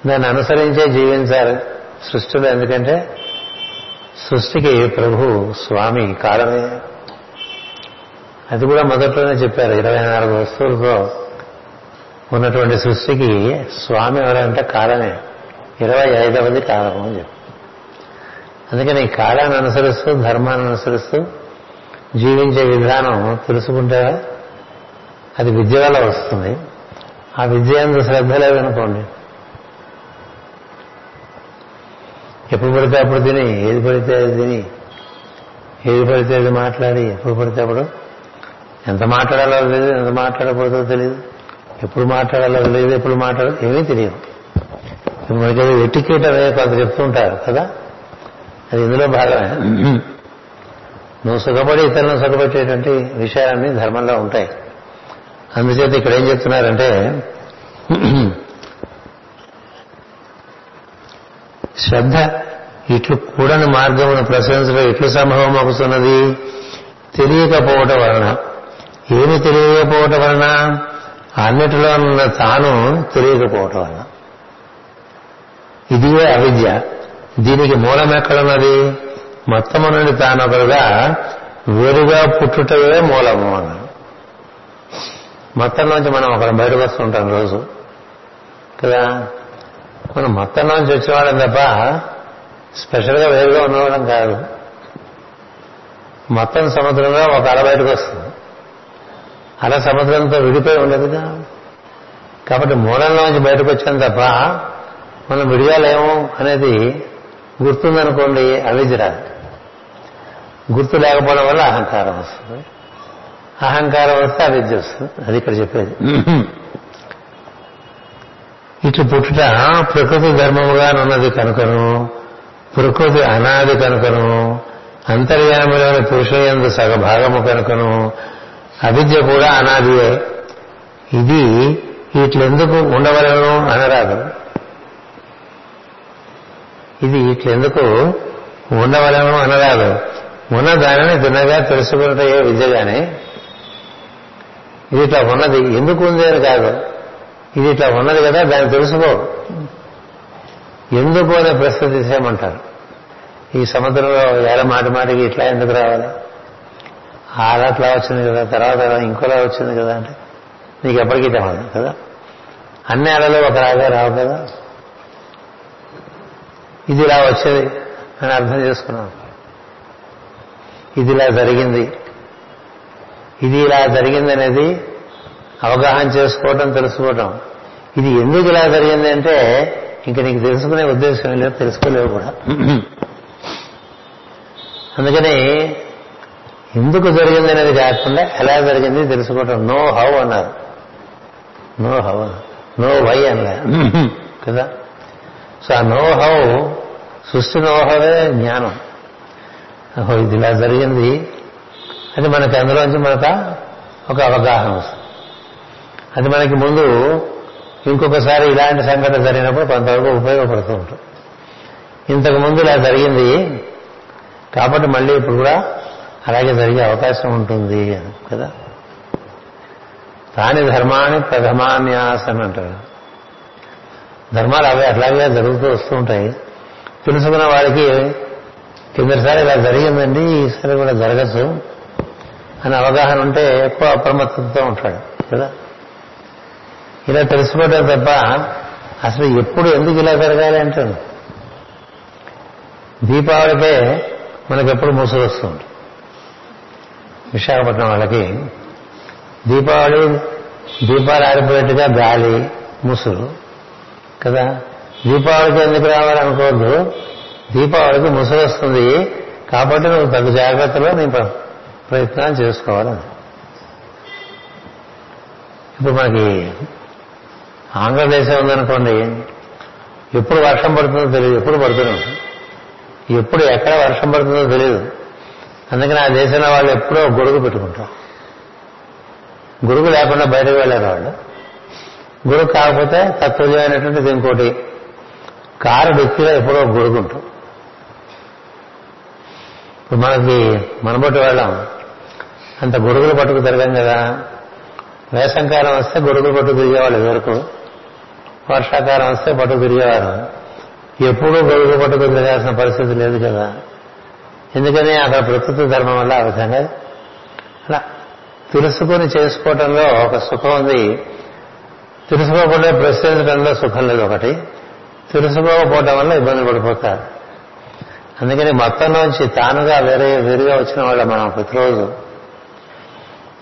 దాన్ని అనుసరించే జీవించాలి సృష్టిలో ఎందుకంటే సృష్టికి ప్రభు స్వామి కాలమే. అది కూడా మొదట్లోనే చెప్పారు ఇరవై నాలుగు వస్తువులతో ఉన్నటువంటి సృష్టికి స్వామి ఎవరంటే కాలమే. ఇరవై ఐదవది కాలము అని చెప్పి అందుకని ఈ కాలాన్ని అనుసరిస్తూ ధర్మాన్ని అనుసరిస్తూ జీవించే విధానం తెలుసుకుంటారా? అది విద్య వల్ల వస్తుంది. ఆ విద్య అందు శ్రద్ధ లేదనుకోండి. ఎప్పుడు పడితే అప్పుడు తిని ఏది పడితే అది తిని ఏది పడితే అది మాట్లాడి ఎప్పుడు పడితే అప్పుడు ఎంత మాట్లాడాలో తెలియదు ఎంత మాట్లాడకూడదో తెలియదు. ఎప్పుడు మాట్లాడాలో తెలియదు ఎప్పుడు మాట్లాడాలో ఏమీ తెలియదు. మనకి ఎటికేట్ అనేది కొంత చెప్తుంటారు కదా? అది ఇందులో భాగమే. నువ్వు సుఖపడి ఇతరులను సుఖపెట్టేటువంటి విషయాలన్నీ ధర్మంలో ఉంటాయి. అందుచేత ఇక్కడ ఏం చెప్తున్నారంటే శ్రద్ధ ఇట్లు కూడని మార్గమును ప్రశంసలో ఇట్లు సంభవం అవుతున్నది? తెలియకపోవటం వలన. ఏమి తెలియకపోవటం వలన? అన్నిటిలో ఉన్న తాను తెలియకపోవటం వలన. ఇదివే అవిద్య. దీనికి మూలం ఎక్కడున్నది? మొత్తము నుండి తానొకరుగా వేరుగా పుట్టుటవే మూలము అన్నాడు. మొత్తం నుంచి మనం ఒకరు బయటకు వస్తుంటాం రోజు. కదా? మనం మొత్తం నుంచి వచ్చేవాళ్ళం తప్ప స్పెషల్గా వేరుగా ఉన్నవాళ్ళం కాదు. మొత్తం సముద్రంలో ఒక అల బయటకు వస్తుంది. అలా సముద్రంతో విడిపోయి ఉండదుగా కాబట్టి మూలంలోంచి బయటకు వచ్చాం తప్ప మనం విడిగాలేము అనేది గుర్తుందనుకోండి అవిద్య గుర్తు లేకపోవడం వల్ల అహంకారం వస్తుంది. అహంకారం వస్తే అవిద్య వస్తుంది. అది ఇక్కడ చెప్పేది. ఇట్లు పుట్టుట ప్రకృతి ధర్మముగా ఉన్నది కనుకను ప్రకృతి అనాది కనుకను అంతర్యామిలోని పురుషయందు సగభాగము కనుకను అవిద్య కూడా అనాదియే. ఇది ఇట్లెందుకు ఉండవలను అనరాదు. ఇది ఇట్లెందుకు ఉండవలను అనరాదు. ఉన్న దానిని తిన్నగా తెలుసుకున్నట్టే విద్యగానే ఇది ఇట్లా ఉన్నది. ఎందుకు ఉంది అని కాదు. ఇది ఇట్లా ఉన్నది కదా దాన్ని తెలుసుకో. ఎందుకు అనే ప్రశ్న తీసేయమంటారు. ఈ సముద్రంలో వేల మాటి మాటికి ఇట్లా ఎందుకు రావాలి? ఆడ అట్లా వచ్చింది కదా తర్వాత ఇంకోలా వచ్చింది కదా అంటే నీకు ఎప్పటికీ తెలదు కదా. అన్ని అడవిలో ఒక రాగా రావు కదా. ఇది ఇలా వచ్చేది అని అర్థం చేసుకున్నాం. ఇది ఇలా జరిగింది. ఇది ఇలా జరిగిందనేది అవగాహన చేసుకోవటం తెలుసుకోవటం. ఇది ఎందుకు ఇలా జరిగింది అంటే ఇంక నీకు తెలుసుకునే ఉద్దేశం లేదు తెలుసుకోలేవు కూడా. అందుకని ఎందుకు జరిగింది అనేది కాకుండా ఎలా జరిగింది తెలుసుకోవటం. నో హౌ అన్నారు. నో హౌ నో వై అన్నారు కదా? సో ఆ నో హౌ సృష్టి నో హౌవే జ్ఞానం. ఇది ఇలా జరిగింది. అది మనకి అందులోంచి మనకు ఒక అవగాహన వస్తుంది. అది మనకి ముందు ఇంకొకసారి ఇలాంటి సంఘటన జరిగినప్పుడు కొంతవరకు ఉపయోగపడుతూ ఉంటుంది. ఇంతకు ముందు ఇలా జరిగింది కాబట్టి మళ్ళీ ఇప్పుడు కూడా అలాగే జరిగే అవకాశం ఉంటుంది అని కదా? తాని ధర్మాన్ని ప్రథమాన్యాసం అంటారు. ధర్మాలు అవే అట్లాగే జరుగుతూ వస్తూ ఉంటాయి. తెలుసుకున్న వాడికి కిందసారి ఇలా జరిగిందండి ఈసారి కూడా జరగచ్చు అని అవగాహన ఉంటే ఎక్కువ అప్రమత్తతో ఉంటాడు కదా? ఇలా తెలుసుకోవడం తప్ప అసలు ఎప్పుడు ఎందుకు ఇలా జరగాలి అంటాను దీపావళికే మనకు ఎప్పుడు ముసుగు వస్తుంది. విశాఖపట్నం వాళ్ళకి దీపావళి దీపాలు ఆరిపోయేట్టుగా గాలి ముసురు కదా? దీపావళికి ఎందుకు రావాలనుకోవద్దు? దీపావళికి ముసుగు వస్తుంది కాబట్టి నువ్వు తగు జాగ్రత్తలో నీ ప్రయత్నాలు చేసుకోవాలని ఇప్పుడు మనకి ఆంధ్రదేశం ఉందనుకోండి ఎప్పుడు వర్షం పడుతుందో తెలియదు ఎప్పుడు పడుతున్నాం ఎప్పుడు ఎక్కడ వర్షం పడుతుందో తెలియదు. అందుకని ఆ దేశంలో వాళ్ళు ఎప్పుడో గొడుగు పెట్టుకుంటారు. గొడుగు లేకుండా బయటకు వెళ్ళారు వాళ్ళు. గొడుగు కాకపోతే తత్వమైనటువంటిది ఇంకోటి కారు డిక్కీలో ఎప్పుడో గొడుగు ఉంటాం ఇప్పుడు మనకి మనబట్టి వెళ్ళాం. అంత గొడుగులు పట్టుకు తిరగం కదా. వేసంకాలం వస్తే గొడుగులు పట్టుకు తిరిగేవాళ్ళు వరకు వర్షాకాలం వస్తే పట్టుకు తిరిగేవారు. ఎప్పుడూ గొడుగు పట్టుకు తిరగాల్సిన పరిస్థితి లేదు కదా. ఎందుకని అక్కడ ప్రకృతి ధర్మం వల్ల ఆ విధంగా అలా తెలుసుకొని చేసుకోవటంలో ఒక సుఖం ఉంది. తెలుసుకోకుండా ప్రశ్నించడంలో సుఖం లేదు ఒకటి. తెలుసుకోకపోవటం వల్ల ఇబ్బంది పడిపోతారు. అందుకని మొత్తంలోంచి తానుగా వేరే వేరుగా వచ్చిన వాళ్ళ మనం ప్రతిరోజు.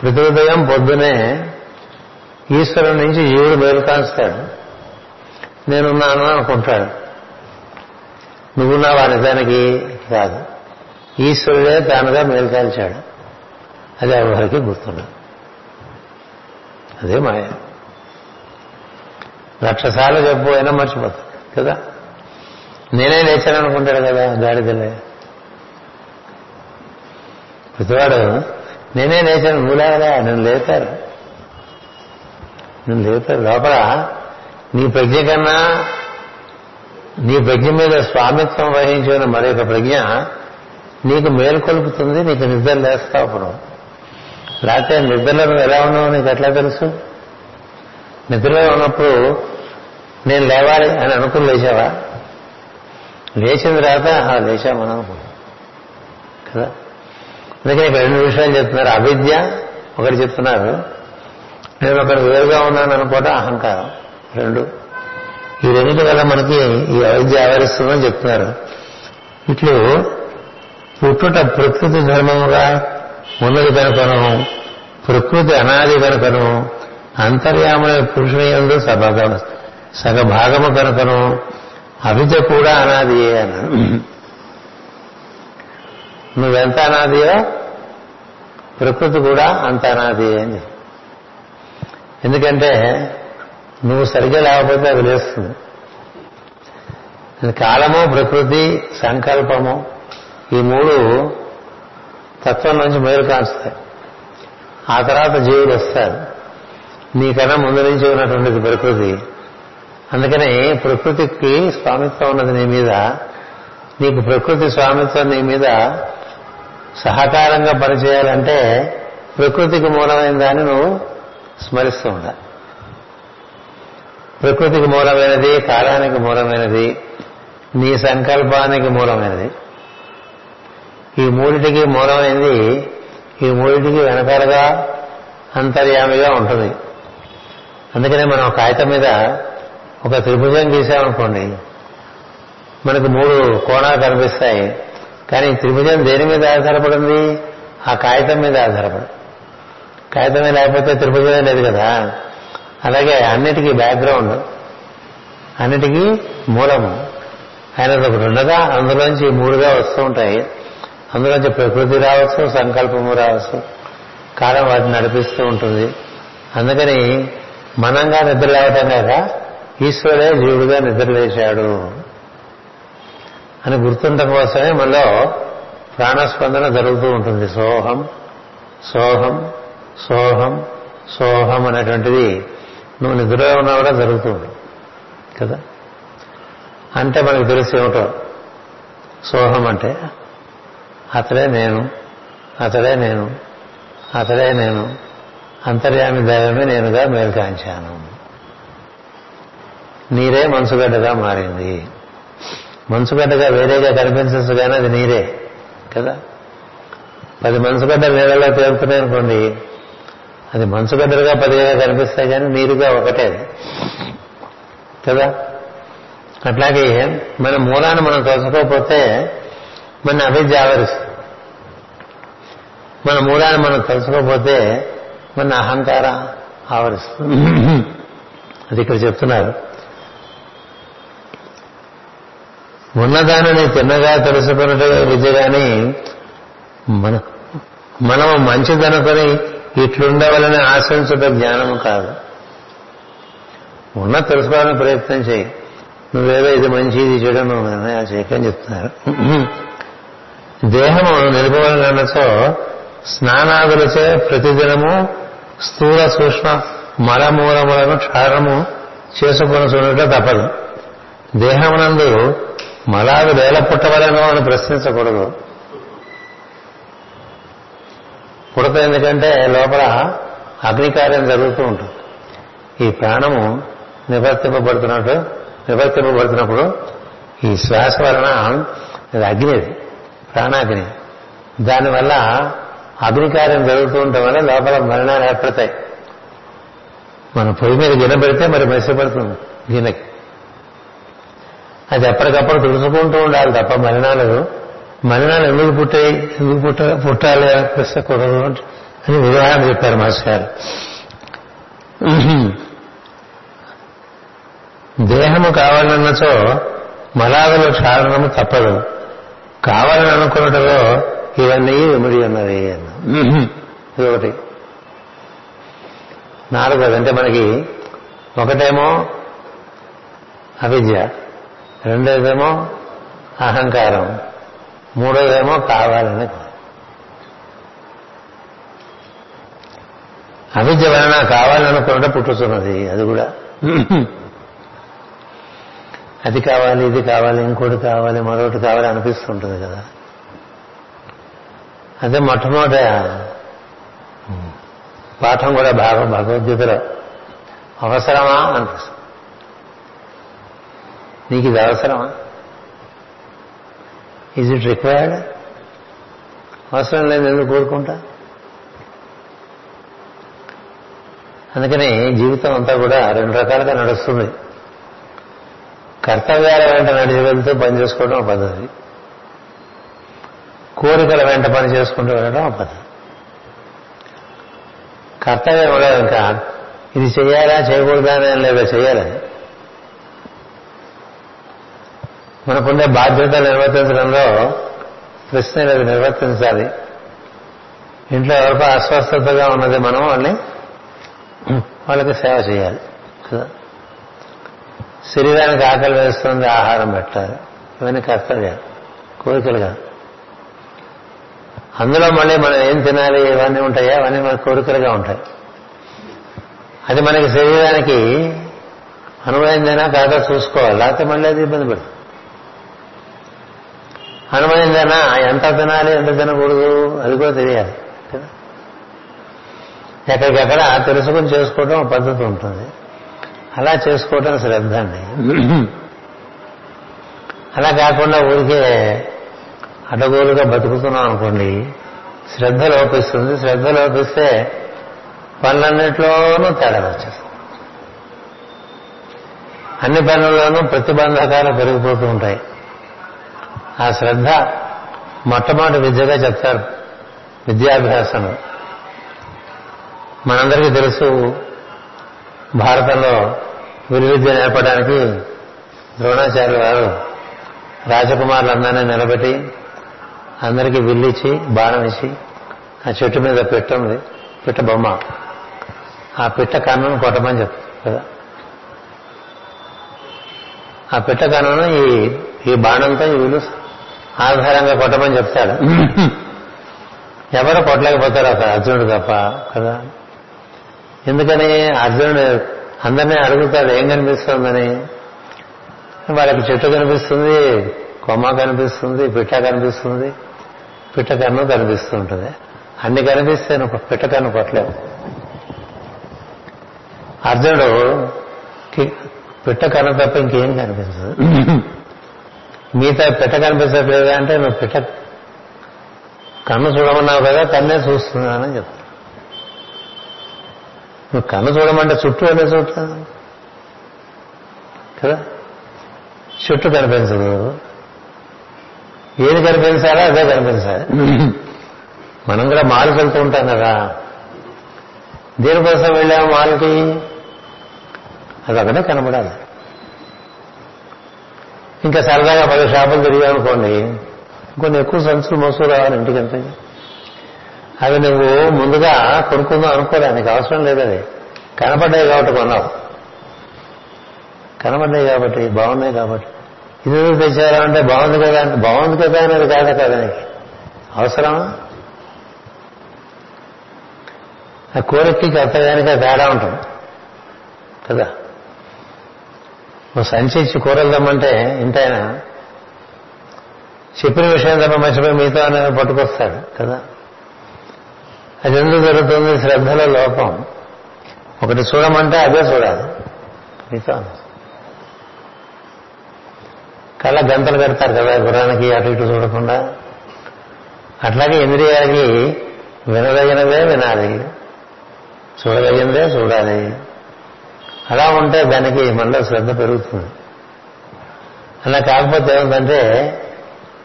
ప్రతి ఉదయం పొద్దునే ఈశ్వరుడి నుంచి జీవుడు బయలుకాస్తాడు నేనున్నాను అనుకుంటాడు. నువ్వున్నావా నిజానికి? కాదు ఈశ్వరుడే తానుగా మేలుకాల్చాడు అది ఎవరికి గుర్తుండదు. అదే మాయ. లక్ష సార్లు చెప్పు అయినా మర్చిపోతాడు కదా? నేనే లేచాను అనుకుంటాడు కదా గాడిదలే ప్రతివాడు నేనే లేచాను నువ్వు నన్ను లేపారు. నన్ను లేపారు. లోపల నీ ప్రజ్ఞ కన్నా నీ ప్రజ్ఞ మీద స్వామిత్వం వహించిన మరొక ప్రజ్ఞ నీకు మేలుకొల్పుతుంది నీకు నిద్ర లేస్తావు అప్పుడు. లేకపోతే నిద్రలో నువ్వు ఎలా ఉన్నావు నీకు ఎట్లా తెలుసు? నిద్రలో ఉన్నప్పుడు నేను లేవాలి అని అనుకుని లేచావా? లేచిన తర్వాత లేచామని అనుకున్నాను కదా? అందుకని ఇక్కడ రెండు విషయాలు చెప్తున్నారు. అవిద్య ఒకటి చెప్తున్నారు. నేను ఒకటి వేరుగా ఉన్నాను అనుకోవటం అహంకారం. రెండు ఈ రెండింటి వల్ల మనకి ఈ అవిద్య ఆవరిస్తుందని చెప్తున్నారు. ఇట్లు పుట్టుట ప్రకృతి ధర్మముగా ఉన్నది కనుకను ప్రకృతి అనాది కనుకను అంతర్యామైన పురుషుని సభాగం సగభాగము కనుకను అవిద్య కూడా అనాదియే అన్నాడు నువ్వెంత అనాదియో ప్రకృతి కూడా అంత అనాది అని ఎందుకంటే నువ్వు సరిగ్గా లేకపోతే అది లేస్తుంది. కాలము ప్రకృతి సంకల్పము ఈ మూడు తత్వం నుంచి మేలు కాస్తాయి. ఆ తర్వాత జీవులు వస్తారు నీకన్నా ముందు నుంచి ఉన్నటువంటిది ప్రకృతి. అందుకని ప్రకృతికి స్వామిత్వం ఉన్నది నీ మీద. నీకు ప్రకృతి స్వామిత్వం నీ మీద సహకారంగా పనిచేయాలంటే ప్రకృతికి మూలమైన దాన్ని నువ్వు స్మరిస్తూ ఉండాలి. ప్రకృతికి మూలమైనది కాలానికి మూలమైనది నీ సంకల్పానికి మూలమైనది. ఈ మూడిటికి మూలమైంది ఈ మూడిటికి వెనకాలగా అంతర్యామిగా ఉంటుంది. అందుకనే మనం కాగితం మీద ఒక త్రిభుజం గీసామనుకోండి మనకు మూడు కోణాలు కనిపిస్తాయి. కానీ త్రిభుజం దేని మీద ఆధారపడింది? ఆ కాగితం మీద ఆధారపడి కాగితమే లేకపోతే త్రిభుజమే లేదు కదా? అలాగే అన్నిటికీ బ్యాక్గ్రౌండ్ అన్నిటికీ మూలము ఆయన ఒకటి ఉండగా అందులోంచి మూడుగా వస్తూ ఉంటాయి. అందులోంచి ప్రకృతి రావచ్చు సంకల్పము రావచ్చు. కాలం వాటిని నడిపిస్తూ ఉంటుంది. అందుకని మనంగా నిద్ర లేవటం కాక ఈశ్వరుడే జీవుడుగా నిద్రలేశాడు అని గుర్తుండటం కోసమే మనలో ప్రాణస్పందన జరుగుతూ ఉంటుంది. సోహం సోహం సోహం సోహం అనేటువంటిది నువ్వు నిద్రలో ఉన్నా కూడా జరుగుతుంది కదా? అంటే మనకు తెలిసి ఏమిటో? సోహం అంటే అతడే నేను అతడే నేను అతడే నేను అంతర్యామి దైవమే నేనుగా మేల్కాంచాను నీరే మనసుగడ్డగా మారింది. మంచుగడ్డగా వేరేగా కనిపించచ్చు కానీ అది నీరే కదా? పది మంచుగడ్డలు నీళ్ళలో తేలుతున్నాయి అనుకోండి అది మంచుగడ్డలుగా పదిగా కనిపిస్తాయి కానీ నీరుగా ఒకటే అది కదా? అట్లాగే మన మూలాన్ని మనం తలుచుకోకపోతే మన అవిద్య ఆవరిస్తుంది. మన మూలాన్ని మనం తలుచుకోకపోతే మన అహంకార ఆవరిస్తుంది. అది ఇక్కడ చెప్తున్నారు. ఉన్నదానిని తిన్నగా తెలుసుకున్నట్టుగా విద్య కానీ మన మనం మంచిదనుకొని ఇట్లుండవాలని ఆశించుట జ్ఞానం కాదు. ఉన్న తెలుసుకోవాలని ప్రయత్నం చేయి. నువ్వేదో ఇది మంచి ఇది చెడు నువ్వు నిర్ణయాలు చేయకని చెప్తున్నారు. దేహము నిలుపుకోవాలన్నచో స్నానాదులచే ప్రతిదినము స్థూల సూక్ష్మ మలమూలములను క్షారము చేసుకొని చూడటం తప్పదు. దేహమునందు మలాది వేల పుట్టవలను అని ప్రశ్నించకూడదు. పుడత ఎందుకంటే లోపల అగ్నికార్యం జరుగుతూ ఉంటుంది. ఈ ప్రాణము నివర్తింపబడుతున్నట్టు నివర్తింపబడుతున్నప్పుడు ఈ శ్వాస వలన ఇది అగ్ని ప్రాణాగ్ని. దానివల్ల అగ్నికార్యం జరుగుతూ ఉండటం వల్ల లోపల మరణాలు ఏర్పడతాయి. మనం పొయ్యి మీద గిన్నె పెడితే మరి మెసపడుతుంది గిన్నెకి. అది ఎప్పటికప్పుడు తుడుచుకుంటూ ఉండాలి తప్ప మలినాలు మలినాలు ఎందుకు పుట్టాయి? ఎందుకు పుట్ట పుట్టాలి అనిపిస్తకూడదు అని ఉదాహరణ చెప్పారు మాస్టర్ గారు. దేహము కావాలన్నచో మలాదుల క్షారణము తప్పదు. కావాలని అనుకున్నటలో ఇవన్నీ విముడి ఉన్నవి ఇది ఒకటి నాలుగు అంటే మనకి ఒకటేమో అవిద్య. రెండోదేమో అహంకారం. మూడోదేమో కావాలని అవిద్య వలన కావాలనుకున్నట్టు పుట్టుతున్నది అది కూడా. అది కావాలి ఇది కావాలి ఇంకోటి కావాలి మరొకటి కావాలి అనిపిస్తుంటుంది కదా. అదే మొట్టమొదట పాఠం కూడా భాగం భగవద్గీతలో అవసరమా అనిపిస్తుంది. నీకు ఇది అవసరమా? ఈజ్ ఇట్ రిక్వైర్డ్ అవసరం లేదు ఎందుకు కోరుకుంటా. అందుకని జీవితం అంతా కూడా రెండు రకాలుగా నడుస్తుంది. కర్తవ్యాల వెంట నడిచి వెళ్తూ పని చేసుకోవడం ఒక పద్ధతి. కోరికల వెంట పని చేసుకుంటూ వెళ్ళడం పద్ధతి. కర్తవ్యం కూడా ఇంకా ఇది చేయాలా చేయకూడదా అని లేదా చేయాలని మనకుండే బాధ్యత నిర్వర్తించడంలో కృష్ణ అది నిర్వర్తించాలి. ఇంట్లో ఎవరికో అస్వస్థతగా ఉన్నది మనం వాళ్ళని వాళ్ళకి సేవ చేయాలి. కదా శరీరానికి ఆకలి వేస్తుంది ఆహారం పెట్టాలి. ఇవన్నీ కర్తవ్యాలు కోరికలుగా. అందులో మళ్ళీ మనం ఏం తినాలి ఇవన్నీ ఉంటాయా? అవన్నీ మన కోరికలుగా ఉంటాయి. అది మనకి శరీరానికి అనువైందైనా కాదా చూసుకోవాలి. లేకపోతే మళ్ళీ అది ఇబ్బంది పెడుతుంది అనువైందైనా ఎంత తినాలి ఎంత తినకూడదు? అది కూడా తెలియాలి. కదా ఎక్కడికెక్కడ తెలుసుకుని చేసుకోవడం పద్ధతి ఉంటుంది. అలా చేసుకోవటం శ్రద్ధ అండి. అలా కాకుండా ఊరికే అడ్డగోలుగా బతుకుతున్నాం అనుకోండి శ్రద్ధ లోపిస్తుంది. శ్రద్ధ లోపిస్తే పనులన్నింటిలోనూ తేడా వచ్చేస్తుంది. అన్ని పనుల్లోనూ ప్రతిబంధకాలు పెరిగిపోతూ ఉంటాయి. ఆ శ్రద్ధ మొట్టమొదటి విద్యగా చెప్తారు విద్యాభ్యాసం మనందరికీ తెలుసు భారతంలో విలువిద్య నేర్పడానికి ద్రోణాచార్య వారు రాజకుమారులందరినీ నిలబెట్టి అందరికీ విల్లిచ్చి బాణం ఇచ్చి ఆ చెట్టు మీద పిట్ట ఉంది పిట్ట బొమ్మ. ఆ పిట్ట కన్నును కొట్టమని చెప్తారు కదా. ఆ పిట్ట కన్నును ఈ ఈ బాణంతో ఈ విలుస్తారు ఆధారంగా కొట్టమని చెప్తాడు. ఎవరు కొట్టలేకపోతారు అక్కడ అర్జునుడు తప్ప కదా? ఎందుకని అర్జునుడు అందరినీ అడుగుతాడు ఏం కనిపిస్తుందని? వాళ్ళకి చెట్టు కనిపిస్తుంది కొమ్మ కనిపిస్తుంది పిట్ట కనిపిస్తుంది. పిట్ట కన్ను కనిపిస్తూ ఉంటుంది. అన్ని కనిపిస్తే నువ్వు పిట్ట కన్ను కొట్టలేవు. అర్జునుడు పిట్ట కన్ను తప్ప ఇంకేం కనిపిస్తుంది <laughs> మిగతా పిట్ట కనిపించట్లేదా అంటే నువ్వు పిట్ట కన్ను చూడమన్నావు కదా కన్నే చూస్తున్నానని చెప్తాను నువ్వు కన్ను చూడమంటే చుట్టూ అనే చూడతాను కదా? చుట్టూ కనిపించదు ఏది కనిపించాలో అదే కనిపించాలి. మనం కూడా మాల్కి వెళ్తూ ఉంటాం కదా. దేనికోసం వెళ్ళాము మాలకి? అది ఒకటే కనబడాలి. ఇంకా సరదాగా పది షాపులు తిరిగామనుకోండి కొన్ని ఎక్కువ సంచులు మోసుకు రావాలి ఇంటికంటే అవి నువ్వు ముందుగా కొనుక్కుందాం అనుకోలే నీకు అవసరం లేదు అది కనపడ్డాయి కాబట్టి కొన్నావు. కనపడ్డాయి కాబట్టి బాగున్నాయి కాబట్టి. ఇది తెచ్చారా అంటే బాగుంది కదా అంటే బాగుంది కదా అనేది కాదు కదా నీకు. అవసరమా? ఆ కోరికకి అత్తగానిక తేడా ఉంటుంది. కదా? నువ్వు సంచి ఇచ్చి కూరలు తెమ్మంటే ఇంటైనా చెప్పిన విషయం తప్ప మర్చిపోయి మిగతా అనేది పట్టుకొస్తాడు కదా? అది ఎందుకు జరుగుతుంది? శ్రద్ధల లోపం. ఒకటి చూడమంటే అదే చూడాలి. మిగతా? కళ్ళ గంతలు కడతారు కదా గుర్రానికి అటు ఇటు చూడకుండా? అట్లాగే ఇంద్రియాలకి వినదగినదే వినాలి. చూడదగినదే చూడాలి. అలా ఉంటే దానికి మనలో శ్రద్ధ పెరుగుతుంది. అలా కాకపోతే ఏమిటంటే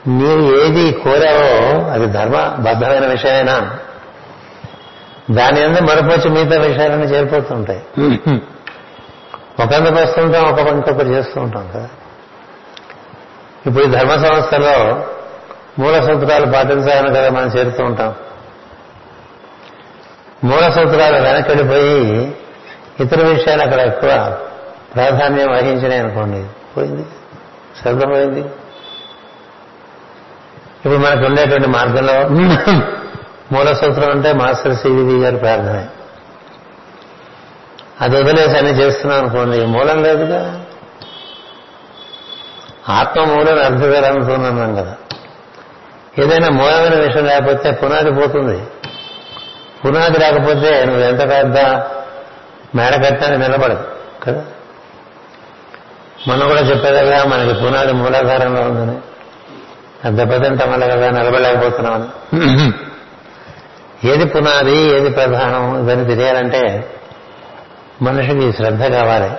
నీవు ఏది కోరావో అది ధర్మబద్ధమైన విషయమైనా? దాని అందు మరపచ్చి మిగతా విషయాలన్నీ చేరిపోతుంటాయి. ఒకందుకు వస్తుంటాం ఒక ఇంకొకటి చేస్తూ ఉంటాం కదా. ఇప్పుడు ఈ ధర్మ సంస్థలో మూల సూత్రాలు పాటించాలని కదా మనం చేరుతూ ఉంటాం. మూల సూత్రాలు వెనకెళ్ళిపోయి ఇతర విషయాలు అక్కడ ఎక్కువ ప్రాధాన్యం వహించినాయి అనుకోండి. పోయింది. సర్దపోయింది ఇప్పుడు మనకు ఉండేటువంటి మార్గంలో మూల సూత్రం అంటే మాస్టర్ సివివి గారి ప్రార్థన. అది వదిలేసి అన్ని చేస్తున్నాం అనుకోండి మూలం లేదుగా. ఆత్మ మూలం అర్థగలంటున్నాం కదా. ఏదైనా మూలమైన విషయం లేకపోతే పునాది పోతుంది. పునాది లేకపోతే నువ్వు ఎంత పెద్ద మేడ కట్టానికి నిలబడదు కదా? మనం కూడా చెప్పేదగా మనకి పునాది మూలాధారంలో ఉందని. అది దెబ్బతింటాం వల్ల కదా నిలబడలేకపోతున్నామని. ఏది పునాది ఏది ప్రధానం ఇవన్నీ తెలియాలంటే మనిషికి శ్రద్ధ కావాలి.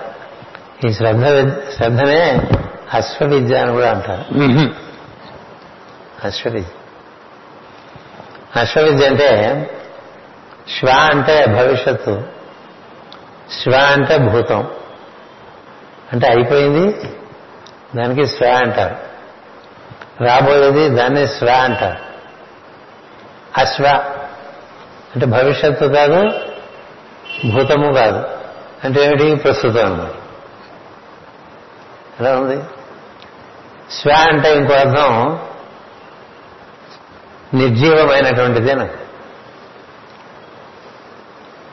ఈ శ్రద్ధ శ్రద్ధనే అశ్వవిద్య అని కూడా అంటారు. అశ్వవిద్య. అశ్వవిద్య అంటే శ్వ అంటే భవిష్యత్తు. శ్వ అంటే భూతం. అంటే అయిపోయింది దానికి శ్వ అంటారు. రాబోయేది దాన్ని శ్వ అంటారు. అశ్వ అంటే భవిష్యత్తు కాదు భూతము కాదు. అంటే ఏమిటి? ప్రస్తుతం అన్నమాట. ఎలా ఉంది? శ్వ అంటే ఇంకో అర్థం నిర్జీవమైనటువంటిదేనా శ్వ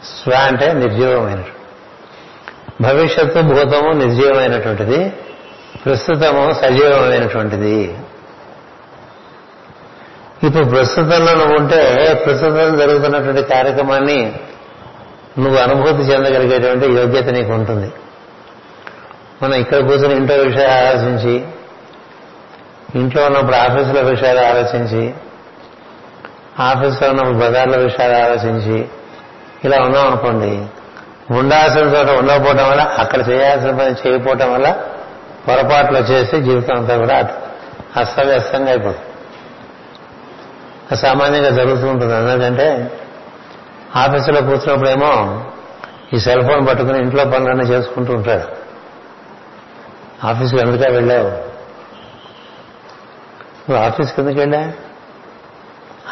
స్వ అంటే నిర్జీవమైనటువంటి భవిష్యత్తు భూతము నిర్జీవమైనటువంటిది ప్రస్తుతము సజీవమైనటువంటిది. ఇప్పుడు ప్రస్తుతంలో నువ్వు ఉంటే ప్రస్తుతం జరుగుతున్నటువంటి కార్యక్రమాన్ని నువ్వు అనుభూతి చెందగలిగేటువంటి యోగ్యత నీకు ఉంటుంది. మనం ఇక్కడ కూర్చొని ఇంట్లో విషయాలు ఆలోచించి ఇంట్లో ఉన్నప్పుడు ఆఫీసుల విషయాలు ఆలోచించి ఆఫీసులో ఉన్నప్పుడు బజార్ల విషయాలు ఆలోచించి ఇలా ఉన్నాం అనుకోండి ఉండాల్సిన చోట ఉండకపోవటం వల్ల అక్కడ చేయాల్సిన పని చేయకపోవటం వల్ల పొరపాట్లు చేసి జీవితం అంతా కూడా అస్తవ్యస్తంగా అయిపోతుంది. సామాన్యంగా జరుగుతూ ఉంటుంది. ఎందుకంటే ఆఫీసులో కూర్చున్నప్పుడేమో ఈ సెల్ ఫోన్ పట్టుకుని ఇంట్లో పనులన్నీ చేసుకుంటూ ఉంటాడు ఆఫీస్కి ఎందుక వెళ్ళావు? నువ్వు ఆఫీస్కి ఎందుకు వెళ్ళా?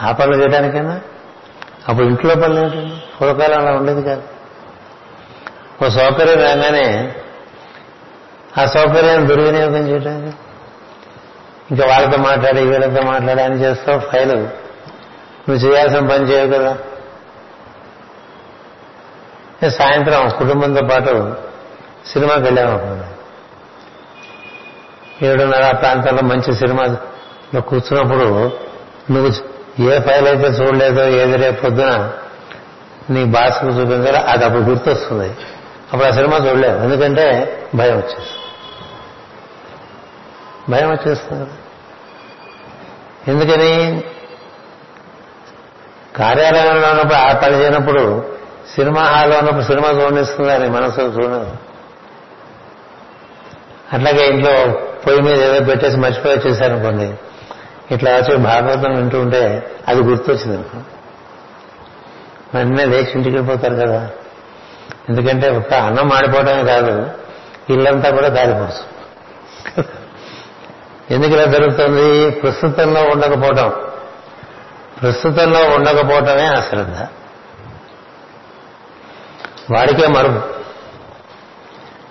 ఆ పనులు చేయడానికైనా? అప్పుడు ఇంట్లో పనులు ఏంటండి పూర్వకాలంలో అలా ఉండేది కాదు. ఓ సౌకర్యం రాగానే ఆ సౌకర్యాన్ని దుర్వినియోగం చేయడానికి ఇంకా వాళ్ళతో మాట్లాడి వీళ్ళతో మాట్లాడి అని చేస్తావు ఫైలు. నువ్వు చేయాల్సిన పని చేయవు కదా. సాయంత్రం కుటుంబంతో పాటు సినిమాకి వెళ్ళామనుకోండి ఏడున్నర ఆ ప్రాంతంలో మంచి సినిమాలో కూర్చున్నప్పుడు నువ్వు ఏ ఫైల్ అయితే చూడలేదో ఏది రేపు పొద్దున నీ బాస్కు చూపించాలో అది అప్పుడు గుర్తొస్తుంది. అప్పుడు ఆ సినిమా చూడలేవు ఎందుకంటే భయం వచ్చేస్తుంది. భయం వచ్చేస్తుంది. ఎందుకని? కార్యాలయంలో ఉన్నప్పుడు ఆ పని చేయనప్పుడు సినిమా హాల్లో ఉన్నప్పుడు సినిమా చూడనిస్తుందని మనసు చూడదు అట్లాగే ఇంట్లో పొయ్యి మీద ఏదో పెట్టేసి మర్చిపోయి వచ్చేసారనుకోండి ఇట్లా వచ్చి భాగవతం వింటూ ఉంటే అది గుర్తొచ్చింది. అనుకో వెంటనే లేచి ఇంటికి వెళ్ళిపోతారు కదా. ఎందుకంటే ఒక అన్నం మాడిపోవడమే కాదు ఇల్లంతా కూడా దారిపోవచ్చు ఎందుకు ఇలా జరుగుతుంది? ప్రస్తుతంలో ఉండకపోవటం. ప్రస్తుతంలో ఉండకపోవటమే అశ్రద్ధ వాడికే మరుగు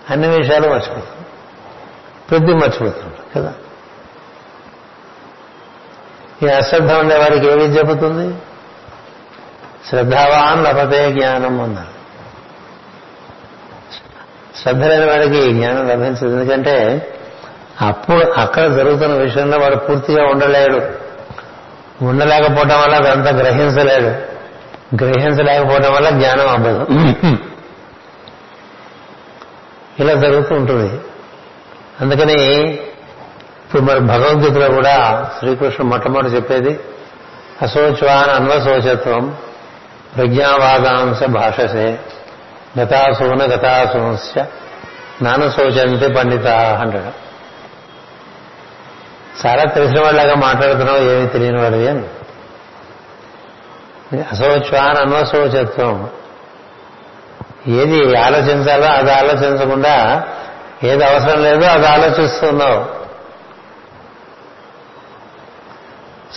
అన్ని విషయాలు మర్చిపోతుంది ప్రతి మర్చిపోతుంది కదా? ఈ అశ్రద్ధ ఉండే వారికి ఏ విద్య చెబుతుంది? శ్రద్ధావాన్ లభతే జ్ఞానం అన్నారు. శ్రద్ధ లేని వాడికి జ్ఞానం లభించదు. ఎందుకంటే అప్పుడు అక్కడ జరుగుతున్న విషయంలో వాడు పూర్తిగా ఉండలేడు. ఉండలేకపోవటం వల్ల అదంతా గ్రహించలేడు. గ్రహించలేకపోవటం వల్ల జ్ఞానం అవ్వదు. ఇలా జరుగుతూ ఉంటుంది. అందుకని ఇప్పుడు మరి భగవద్గీతలో కూడా శ్రీకృష్ణ మొట్టమొదటి చెప్పేది అశోచ్వాన్ అన్వశోచత్వం ప్రజ్ఞావాదాంశ భాషసే. గతాసూన గతాసూంశ నాను శోచంతి పండిత అంటాడు. చాలా తెలిసిన వాళ్ళగా మాట్లాడుతున్నావు ఏమీ తెలియని వాడివి అని. అశోచ్వాన్ అన్వశోచత్వం ఏది ఆలోచించాలో అది ఆలోచించకుండా ఏది అవసరం లేదో అది ఆలోచిస్తున్నావు.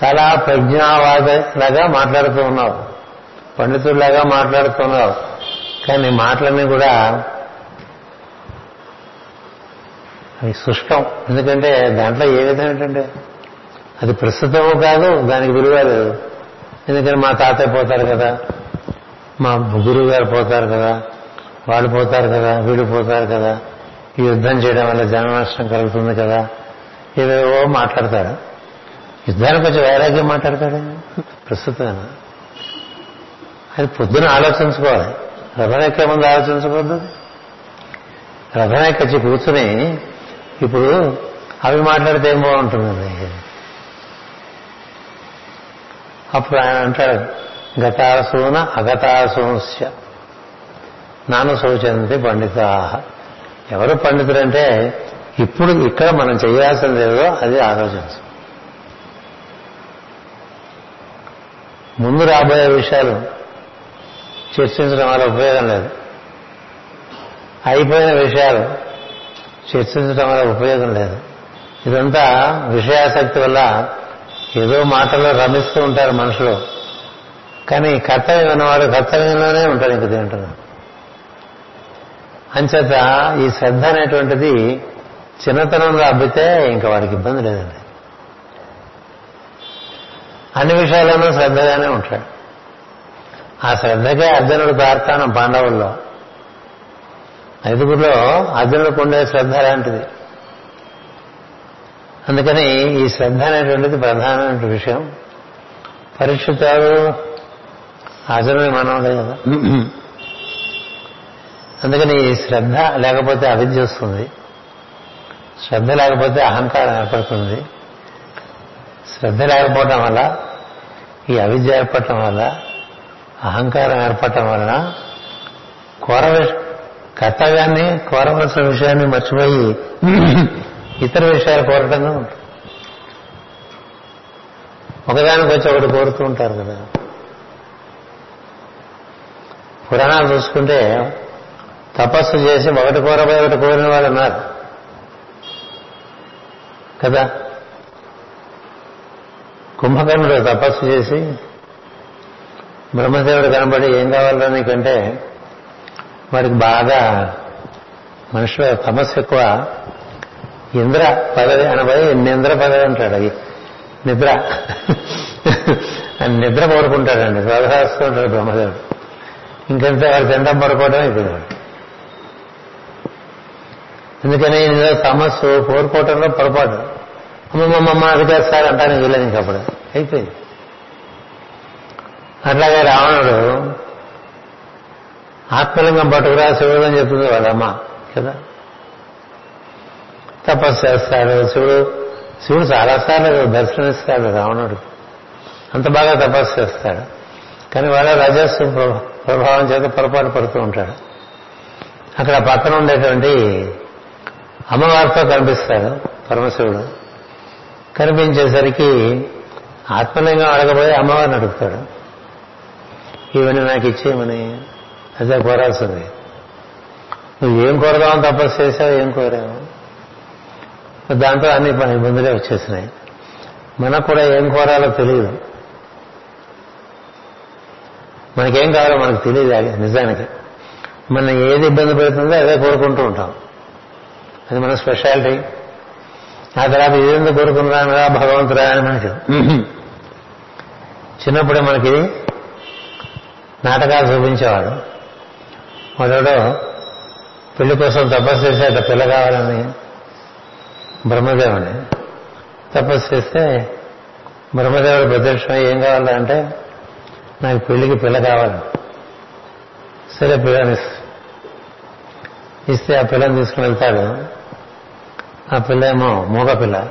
చాలా ప్రజ్ఞావాదలాగా మాట్లాడుతూ ఉన్నావు పండితుడిలాగా మాట్లాడుతున్నావు. కానీ మాటలన్నీ కూడా అవి సుష్టం. ఎందుకంటే దాంట్లో ఏ విధం ఏంటంటే అది ప్రస్తుతము కాదు దానికి విలువ లేదు. ఎందుకని మా తాతయ్య పోతారు కదా మా గురువు గారు పోతారు కదా వాళ్ళు పోతారు కదా వీళ్ళు పోతారు కదా ఈ యుద్ధం చేయడం వల్ల జన నష్టం కలుగుతుంది కదా ఏవేవో మాట్లాడతారు. యుద్ధానికి కొంచెం వైరాగ్యం మాట్లాడతాడు ప్రస్తుతం అది పొద్దున ఆలోచించుకోవాలి. రథనెక్కే ముందు ఆలోచించకూడదు రథనెక్కచ్చి కూర్చుని ఇప్పుడు అవి మాట్లాడితే ఏం బాగుంటుందండి? అప్పుడు ఆయన అంటాడు గతాసూన అగతాసూంశ్య నాను శోచంతి పండితా. ఎవరు పండితుడంటే ఇప్పుడు ఇక్కడ మనం చేయాల్సింది ఏదో అది ఆలోచించు. ముందు రాబోయే విషయాలు చర్చించడం వల్ల ఉపయోగం లేదు. అయిపోయిన విషయాలు చర్చించడం వల్ల ఉపయోగం లేదు. ఇదంతా విషయాసక్తి వల్ల ఏదో మాటల్లో రమిస్తూ ఉంటారు మనుషులు. కానీ కర్తవ్యం ఉన్నవాడు కర్తవ్యంలోనే ఉంటాడు ఇంక తింటున్నా అంచేత ఈ శ్రద్ధ అనేటువంటిది చిన్నతనంలో అబ్బితే ఇంకా వాడికి ఇబ్బంది లేదండి. అన్ని విషయాల్లోనూ శ్రద్ధగానే ఉంటాడు. ఆ శ్రద్ధకే అర్జునుడు తార్కాణం పాండవుల్లో? ఐదుగురిలో అర్జునుడు ఉండే శ్రద్ధ లాంటిది అందుకని ఈ శ్రద్ధ అనేటువంటిది ప్రధానమైన విషయం. పరీక్షితాడు అర్జునుడి మనవుడే కదా. అందుకని ఈ శ్రద్ధ లేకపోతే అవిద్య వస్తుంది. శ్రద్ధ లేకపోతే అహంకారం ఏర్పడుతుంది. శ్రద్ధ లేకపోవటం వల్ల ఈ అవిద్య ఏర్పడటం వల్ల అహంకారం ఏర్పడటం వలన కోర కర్తవ్యాన్ని కోరవలసిన విషయాన్ని మర్చిపోయి <clears throat> ఇతర విషయాలు కోరటంగా ఉంటుంది. ఒకదానికి వచ్చి ఒకటి కోరుతూ ఉంటారు కదా. పురాణాలు చూసుకుంటే తపస్సు చేసి ఒకటి కోరబోయి ఒకటి కోరిన వాళ్ళు ఉన్నారు. కదా. కుంభకర్ణుడు తపస్సు చేసి బ్రహ్మదేవుడు కనబడి ఏం కావాలో నీకంటే వాడికి బాగా మనుషుల తపస్సు ఎక్కువ. ఇంద్ర పదవి అనబడి నింద్ర పదవి అంటాడు. అది నిద్ర. అని నిద్ర పడుకుంటాడండి వ్యవహారిస్తూ ఉంటాడు బ్రహ్మదేవుడు. ఇంకంతే వాడు తిండం పడుకోవడం అయిపోయింది ఎందుకని ఇందులో తమస్సు కోరుకోవటంలో పొరపాటు. అమ్మమ్మమ్మ అది కాదు సార్ అంటాను వీలేదు ఇంకప్పుడు. అయిపోయింది. అట్లాగే రావణుడు ఆత్మలింగం పట్టుకురా శివుడు అని చెప్తుంది వాళ్ళమ్మ కదా? తపస్సు చేస్తాడు. శివుడు శివుడు చాలాసార్లు దర్శనమిస్తాడు రావణుడు. అంత బాగా తపస్సు చేస్తాడు. కానీ వాళ్ళ రజస్సు ప్రభావం చేత పొరపాటు పడుతూ ఉంటాడు. అక్కడ పక్కన ఉండేటువంటి అమ్మవారితో కనిపిస్తాడు పరమశివుడు. కనిపించేసరికి ఆత్మలింగం అడగబోయి అమ్మవారిని అడుగుతాడు. ఇవన్నీ నాకు ఇచ్చేయమని అదే కోరాల్సింది. నువ్వు ఏం కోరదామని తపస్సు చేసావు ఏం కోరావు? దాంతో అన్ని ఇబ్బందులే వచ్చేసినాయి. మనకు కూడా ఏం కోరాలో తెలియదు. మనకేం కావాలో మనకు తెలియదు నిజానికి. మన ఏది ఇబ్బంది పెడుతుందో అదే కోరుకుంటూ ఉంటాం. అది మన స్పెషాలిటీ. ఆ తర్వాత ఇదేందుకు కోరుకున్నానుగా భగవంతుడా అని మనకి. చిన్నప్పుడే మనకి నాటకాలు చూపించేవాడు. మొదడు పెళ్ళి కోసం తపస్సు చేసేట పిల్ల కావాలని బ్రహ్మదేవుని తపస్సు చేస్తే బ్రహ్మదేవుడు ప్రత్యక్షమై ఏం కావాలంటే నాకు పెళ్ళికి పిల్ల కావాలి. సరే పిల్లని ఇస్తే. ఆ పిల్లని తీసుకుని వెళ్తాడు. ఆ పిల్ల ఏమో మూగ పిల్ల.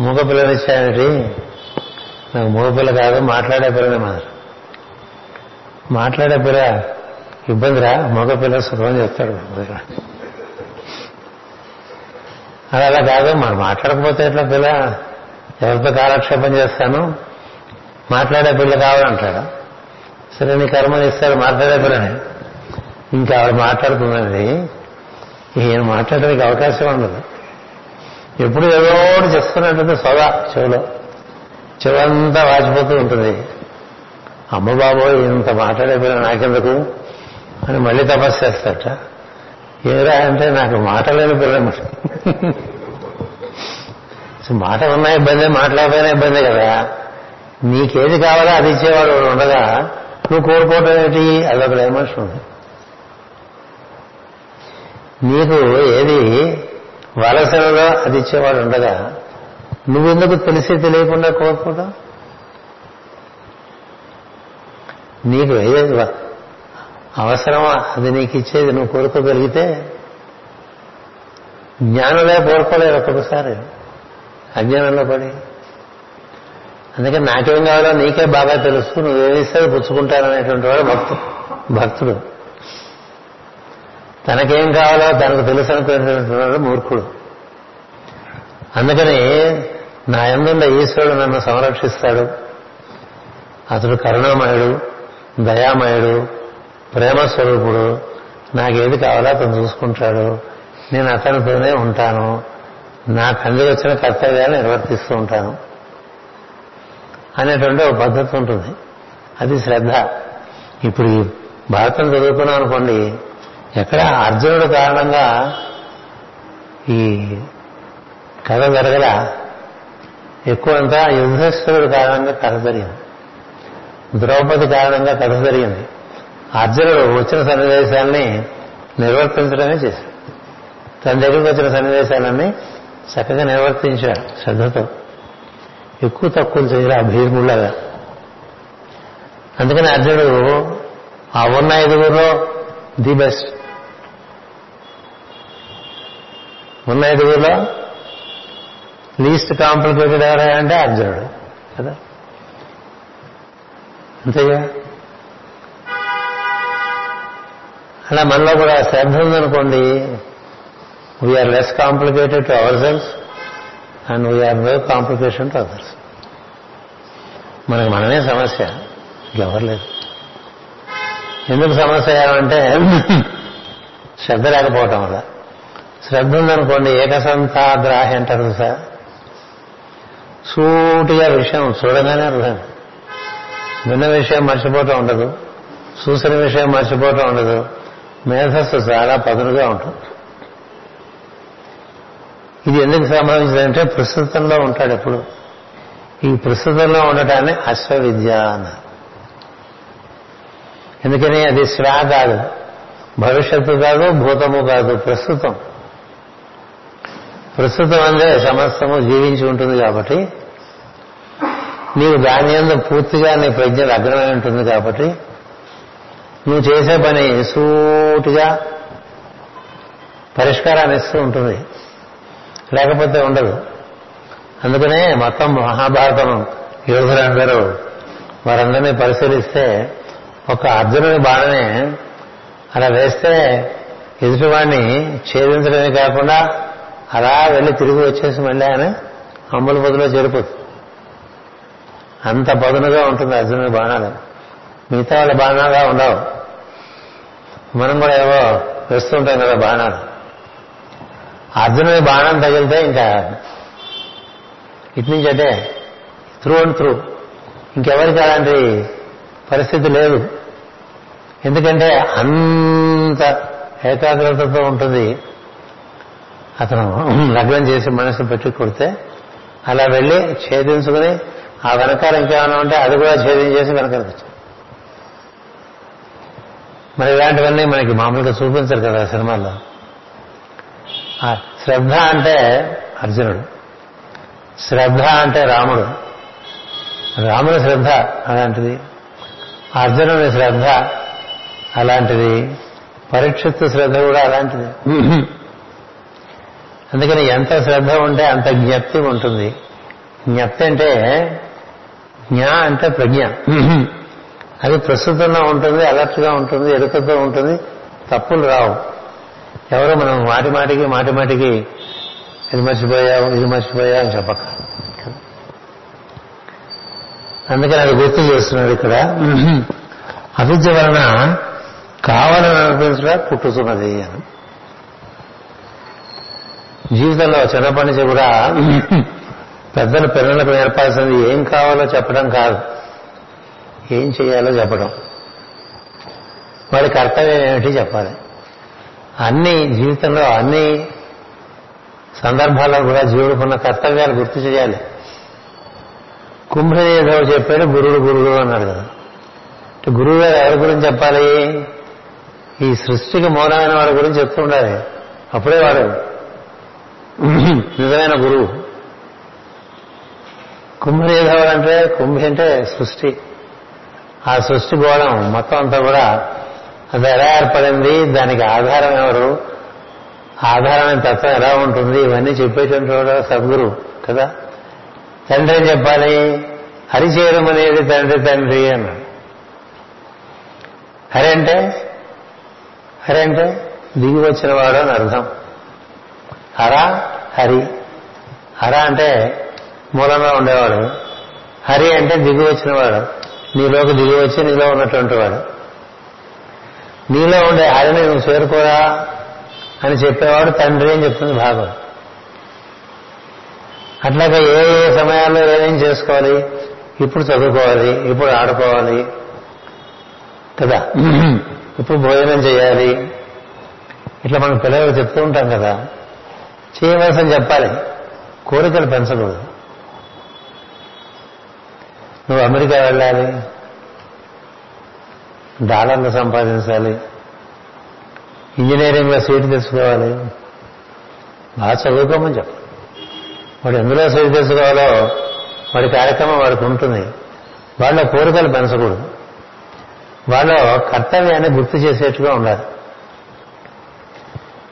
మూగ నాకు మూగ పిల్ల కాదు మాట్లాడే పిల్లనే మాత్రం. మాట్లాడే పిల్ల ఇబ్బందిరా మగ పిల్ల సుఖం చెప్తాడు అది అలా కాదు మనం మాట్లాడకపోతే ఎట్లా పిల్ల? ఎవరితో కాలక్షేపం చేస్తాను? మాట్లాడే పిల్ల కావాలంటాడు సరే నీ కర్మని ఇస్తాడు మాట్లాడే పిల్లని. ఇంకా ఆవిడ మాట్లాడుతున్నది ఈయన మాట్లాడడానికి అవకాశం ఉండదు. ఎప్పుడు ఏదో ఒకటి చేస్తున్నట్టుంది సోదా చెవులో. చెవంతా వాచిపోతూ ఉంటుంది. అమ్మ బాబోయ్ ఇంత మాట్లాడే పిల్ల నాకెందుకు? అని మళ్ళీ తపస్సు చేస్తాట. ఏరా అంటే నాకు మాటలేని పిల్లమాట మాట ఉన్న ఇబ్బంది మాట్లాడపోయినా ఇబ్బంది కదా. నీకేది కావాలో అది ఇచ్చేవాడు ఉండగా నువ్వు కోరుకోవటం ఏంటి? అదొక డైమెన్షన్ ఉంది. నీకు ఏది వలసలలో అది ఇచ్చేవాడు ఉండగా నువ్వెందుకు తెలిసి తెలియకుండా కోరుకోవటం నీకు ఏది అవసరమా? అది నీకు ఇచ్చేది నువ్వు కోరుకోగలిగితే జ్ఞానంలో కోరుకోలేదు ఒక్కొక్కసారి. అజ్ఞానంలో పడి. అందుకని నాకేం కావాలో నీకే బాగా తెలుసు. నువ్వేమిస్తే పుచ్చుకుంటాననేటువంటి వాడు భక్తు భక్తుడు. తనకేం కావాలో తనకు తెలుసు అనుకునేటువంటి వాడు మూర్ఖుడు. అందుకని నా ఎందున్న ఈశ్వరుడు నన్ను సంరక్షిస్తాడు. అతడు కరుణామయుడు. దయామయుడు ప్రేమ స్వరూపుడు నాకేది కావాలో అతను చూసుకుంటాడు. నేను అతనితోనే ఉంటాను. నా తండ్రి వచ్చిన కర్తవ్యాన్ని నిర్వర్తిస్తూ ఉంటాను. అనేటువంటి ఒక పద్ధతి ఉంటుంది. అది శ్రద్ధ. ఇప్పుడు భారతం చదువుకున్నాం అనుకోండి ఎక్కడ అర్జునుడు కారణంగా ఈ కథ జరగల ఎక్కువంతా యుద్ధస్థుడు కారణంగా కథ జరిగింది. ద్రౌపది కారణంగా కథ జరిగింది. అర్జునుడు వచ్చిన సన్నివేశాలని నిర్వర్తించడమే చేశాడు. తన దగ్గరికి వచ్చిన సన్నివేశాలన్నీ చక్కగా నిర్వర్తించాడు శ్రద్ధతో. ఎక్కువ తక్కువ చేయలే ఆ భీముళ్ళగా అందుకని అర్జునుడు ఆ ఉన్న ఐదుగురులో ది బెస్ట్. ఉన్న ఐదుగురులో లీస్ట్ కాంప్లికేటెడ్ ఎవరా అంటే అర్జునుడు. కదా? అంతేగా? అలా మనలో కూడా శ్రద్ధ ఉందనుకోండి we're less complicated to ourselves and we're no complication to others మనకి మనమే సమస్య. ఎవరు లేదు ఎందుకు సమస్య అంటే <laughs> శ్రద్ధ లేకపోవటం వల్ల. శ్రద్ధ ఉందనుకోండి ఏకసంతాగ్రాహి అంటారు సార్ సూటిగా విషయం చూడగానే అర్థం విన్న విషయం మర్చిపోతూ ఉండదు చూసిన విషయం మర్చిపోతూ ఉండదు. మేధస్సు చాలా పదునుగా ఉంటుంది. ఇది ఎందుకు సంబంధించిందంటే ప్రస్తుతంలో ఉంటాడు ఎప్పుడు. ఈ ప్రస్తుతంలో ఉండటాన్ని అశ్వవిద్య అన్నారు. ఎందుకని? అది శ్రా కాదు. భవిష్యత్తు కాదు భూతము కాదు ప్రస్తుతం. ప్రస్తుతం అందే సమస్తము జీవించి ఉంటుంది కాబట్టి నీవు దాని మీద పూర్తిగా నీ ప్రజ్ఞ లగ్నమై ఉంటుంది కాబట్టి నువ్వు చేసే పని సూటిగా పరిష్కారాన్ని ఇస్తూ ఉంటుంది. లేకపోతే ఉండదు. అందుకనే మొత్తం మహాభారతం యోధులందరూ వారందరినీ పరిశీలిస్తే ఒక అర్జునుని బాణనే అలా వేస్తే ఎదుటివాడిని ఛేదించడమే కాకుండా అలా వెళ్ళి తిరిగి వచ్చేసి మళ్ళీ ఆయన అమ్ముల బదులో చేరిపోతుంది. అంత పదునుగా ఉంటుంది అర్జునుడి బాణాలు. మిగతా వాళ్ళ బాణాలుగా ఉండవు. మనం కూడా ఏవో వేస్తుంటాం కదా బాణాలు. అర్జునుడి బాణం తగిలితే ఇంకా ఇటు నుంచి అంటే త్రూ అండ్ త్రూ ఇంకెవరికి అలాంటి పరిస్థితి లేదు. ఎందుకంటే అంత ఏకాగ్రతతో ఉంటుంది. అతను లగ్నం చేసి మనసు పెట్టి కొడితే అలా వెళ్ళి ఛేదించుకుని ఆ వెనకాల ఇంకేమైనా ఉంటే అది కూడా ఛేదించేసి వెనకాలకు మరి ఇలాంటివన్నీ మనకి మామూలుగా చూపించరు కదా సినిమాల్లో. ఆ శ్రద్ధ అంటే అర్జునుడు. శ్రద్ధ అంటే రాముడు. రాముని శ్రద్ధ అలాంటిది అర్జునుని శ్రద్ధ అలాంటిది పరీక్షిత్తు శ్రద్ధ కూడా అలాంటిది. అందుకని ఎంత శ్రద్ధ ఉంటే అంత జ్ఞప్తి ఉంటుంది. జ్ఞప్తి అంటే జ్ఞా అంటే ప్రజ్ఞ. అది ప్రస్తుతంలో ఉంటుంది అలర్ట్గా ఉంటుంది ఎరుకతో ఉంటుంది తప్పులు రావు. ఎవరో మనం మాటి మాటికి మాటి మాటికి ఇది మర్చిపోయావు ఇది మర్చిపోయావు అని చెప్పక. అందుకని అది గుర్తు చేస్తున్నాడు ఇక్కడ. అవిద్య వలన కావాలని అనిపించడా? పుట్టుతున్నది అని. జీవితంలో చిన్నప్పటి నుంచి కూడా పెద్దలు పిల్లలకు నేర్పాల్సింది ఏం కావాలో చెప్పడం కాదు. ఏం చేయాలో చెప్పడం. వాడి కర్తవ్యం ఏమిటి చెప్పాలి. అన్ని జీవితంలో అన్ని సందర్భాల్లో కూడా జీవుడుకున్న కర్తవ్యాలు గుర్తు చేయాలి. కుంభదేదో చెప్పాడు గురుడు గురుడు అన్నాడు కదా. గురువు గారు ఎవరి గురించి చెప్పాలి? ఈ సృష్టికి మూలమైన వాడి గురించి చెప్తుండాలి అప్పుడే వాడు నిజమైన గురువు. కుంభనీధవుడు అంటే కుంభి అంటే సృష్టి. ఆ సృష్టి గోళం మొత్తం అంతా కూడా అది ఎలా ఏర్పడింది దానికి ఆధారం ఎవరు ఆధారమైన తత్వం ఎలా ఉంటుంది ఇవన్నీ చెప్పేటువంటి కూడా సద్గురు కదా. తండ్రి ఏం చెప్పాలి? హరి చేయడం అనేది తండ్రి తండ్రి అన్నాడు. హరి అంటే? హరి అంటే దిగి వచ్చిన వాడు అని అర్థం. హర హరి. హర అంటే మూలంగా ఉండేవాడు. హరి అంటే దిగి వచ్చినవాడు. నీలోకి దిగి వచ్చి నీలో ఉన్నటువంటి వాడు. నీలో ఉండే హరిని నువ్వు చేరుకోరా అని చెప్పేవాడు తండ్రి అని చెప్తుంది భాగం అట్లాగే ఏ ఏ సమయాల్లో ఏమేం చేసుకోవాలి? ఇప్పుడు చదువుకోవాలి ఇప్పుడు ఆడుకోవాలి కదా? ఇప్పుడు భోజనం చేయాలి. ఇట్లా మనం పిల్లలకు చెప్తూ ఉంటాం కదా. చేయవలసిన చెప్పాలి. కోరికలు పెంచకూడదు. నువ్వు అమెరికా వెళ్ళాలి. డాలర్లు సంపాదించాలి. ఇంజనీరింగ్లో సీటు తెచ్చుకోవాలి. బాగా చదువుకోమని చెప్పు. వాడు ఎందులో సీటు తెచ్చుకోవాలో వాడి కార్యక్రమం వాడికి ఉంటుంది. వాళ్ళ కోరికలు పెంచకూడదు. వాళ్ళ కర్తవ్యాన్ని గుర్తు చేసేట్టుగా ఉండాలి.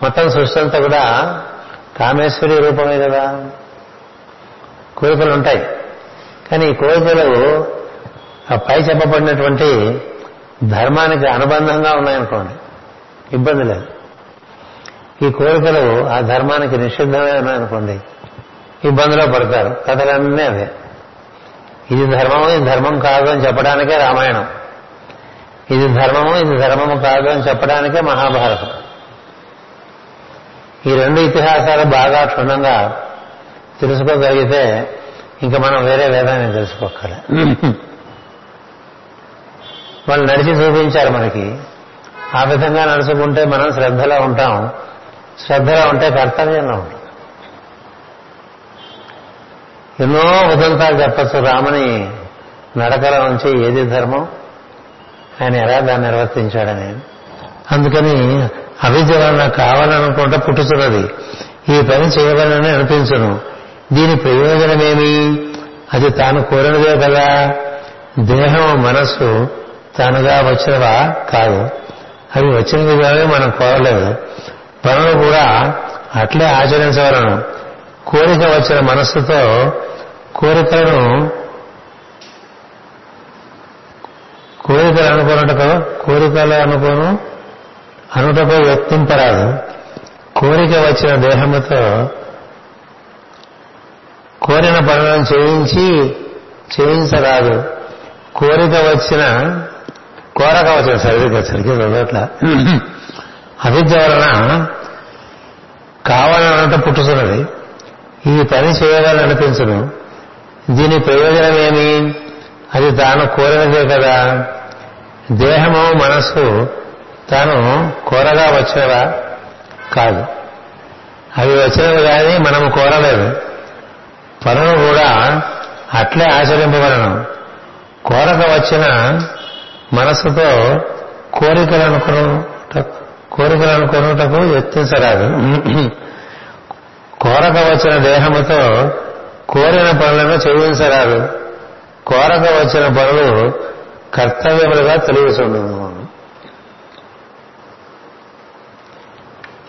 మొత్తం సృష్టి అంతా కూడా కామేశ్వరి రూపమే కదా. కోరికలు ఉంటాయి. కానీ ఈ కోరికలు ఆ పై చెప్పబడినటువంటి ధర్మానికి అనుబంధంగా ఉన్నాయనుకోండి ఇబ్బంది లేదు. ఈ కోరికలు ఆ ధర్మానికి నిషిద్ధమే ఉన్నాయనుకోండి ఇబ్బందిలో పడతారు. కథలన్నీ అవే. ఇది ధర్మము ఇది ధర్మం కాదు అని చెప్పడానికే రామాయణం. ఇది ధర్మము ఇది ధర్మము కాదు అని చెప్పడానికే మహాభారతం. ఈ రెండు ఇతిహాసాలు బాగా క్షుణ్ణంగా తెలుసుకోగలిగితే ఇంకా మనం వేరే వేదాన్ని తెలుసుకోకల. వాళ్ళు నడిచి చూపించారు మనకి. ఆ విధంగా నడుచుకుంటే మనం శ్రద్ధలో ఉంటాం. శ్రద్ధలో ఉంటే కర్తవ్యంలో ఉంటాం. ఎన్నో ఉదంతాలు చెప్పచ్చు. రాముని నడకల నుంచి ఏది ధర్మం? ఆయన ఎలా దాన్ని నిర్వర్తించాడని. అందుకని అవిద్య వలన కావాలనుకుంటే పుట్టుతున్నది ఈ పని చేయవలనని అనిపించను. దీని ప్రయోజనమేమి? అది తాను కోరినదే కదా. దేహం మనస్సు తానుగా వచ్చినవా? కాదు. అవి వచ్చిన కానీ మనం కోరలేదు. పనులు కూడా అట్లే ఆచరించవలను. కోరిక వచ్చిన మనస్సుతో కోరికలను కోరికలు అనుకున్నటకు కోరికలు అనుకోను అనుటకు వ్యక్తింపరాదు. కోరిక వచ్చిన దేహముతో కోరిన పనులను చేయించి చేయించరాదు. కోరిక వచ్చిన కోరక వచ్చిన సరిగ్గా సరిగ్గా చదవట్ల అవిద్య వలన కావాలనంట పుట్టుతున్నది. ఈ పని చేయాలనిపించను దీని ప్రయోజనం ఏమి? అది తాను కోరినదే కదా. దేహము మనస్సు తాను కోరగా వచ్చినవా? కాదు. అవి వచ్చినవి కానీ మనము కోరలేదు. పనులు కూడా అట్లే ఆచరింపబడను. కోరక వచ్చిన మనసుతో కోరికలు అనుకును కోరికలు అనుకున్నటకు యత్నించరాదు. కోరక వచ్చిన దేహముతో కోరిన పనులను చేయించరాదు. కోరక వచ్చిన పనులు కర్తవ్యములుగా తెలియచుండదు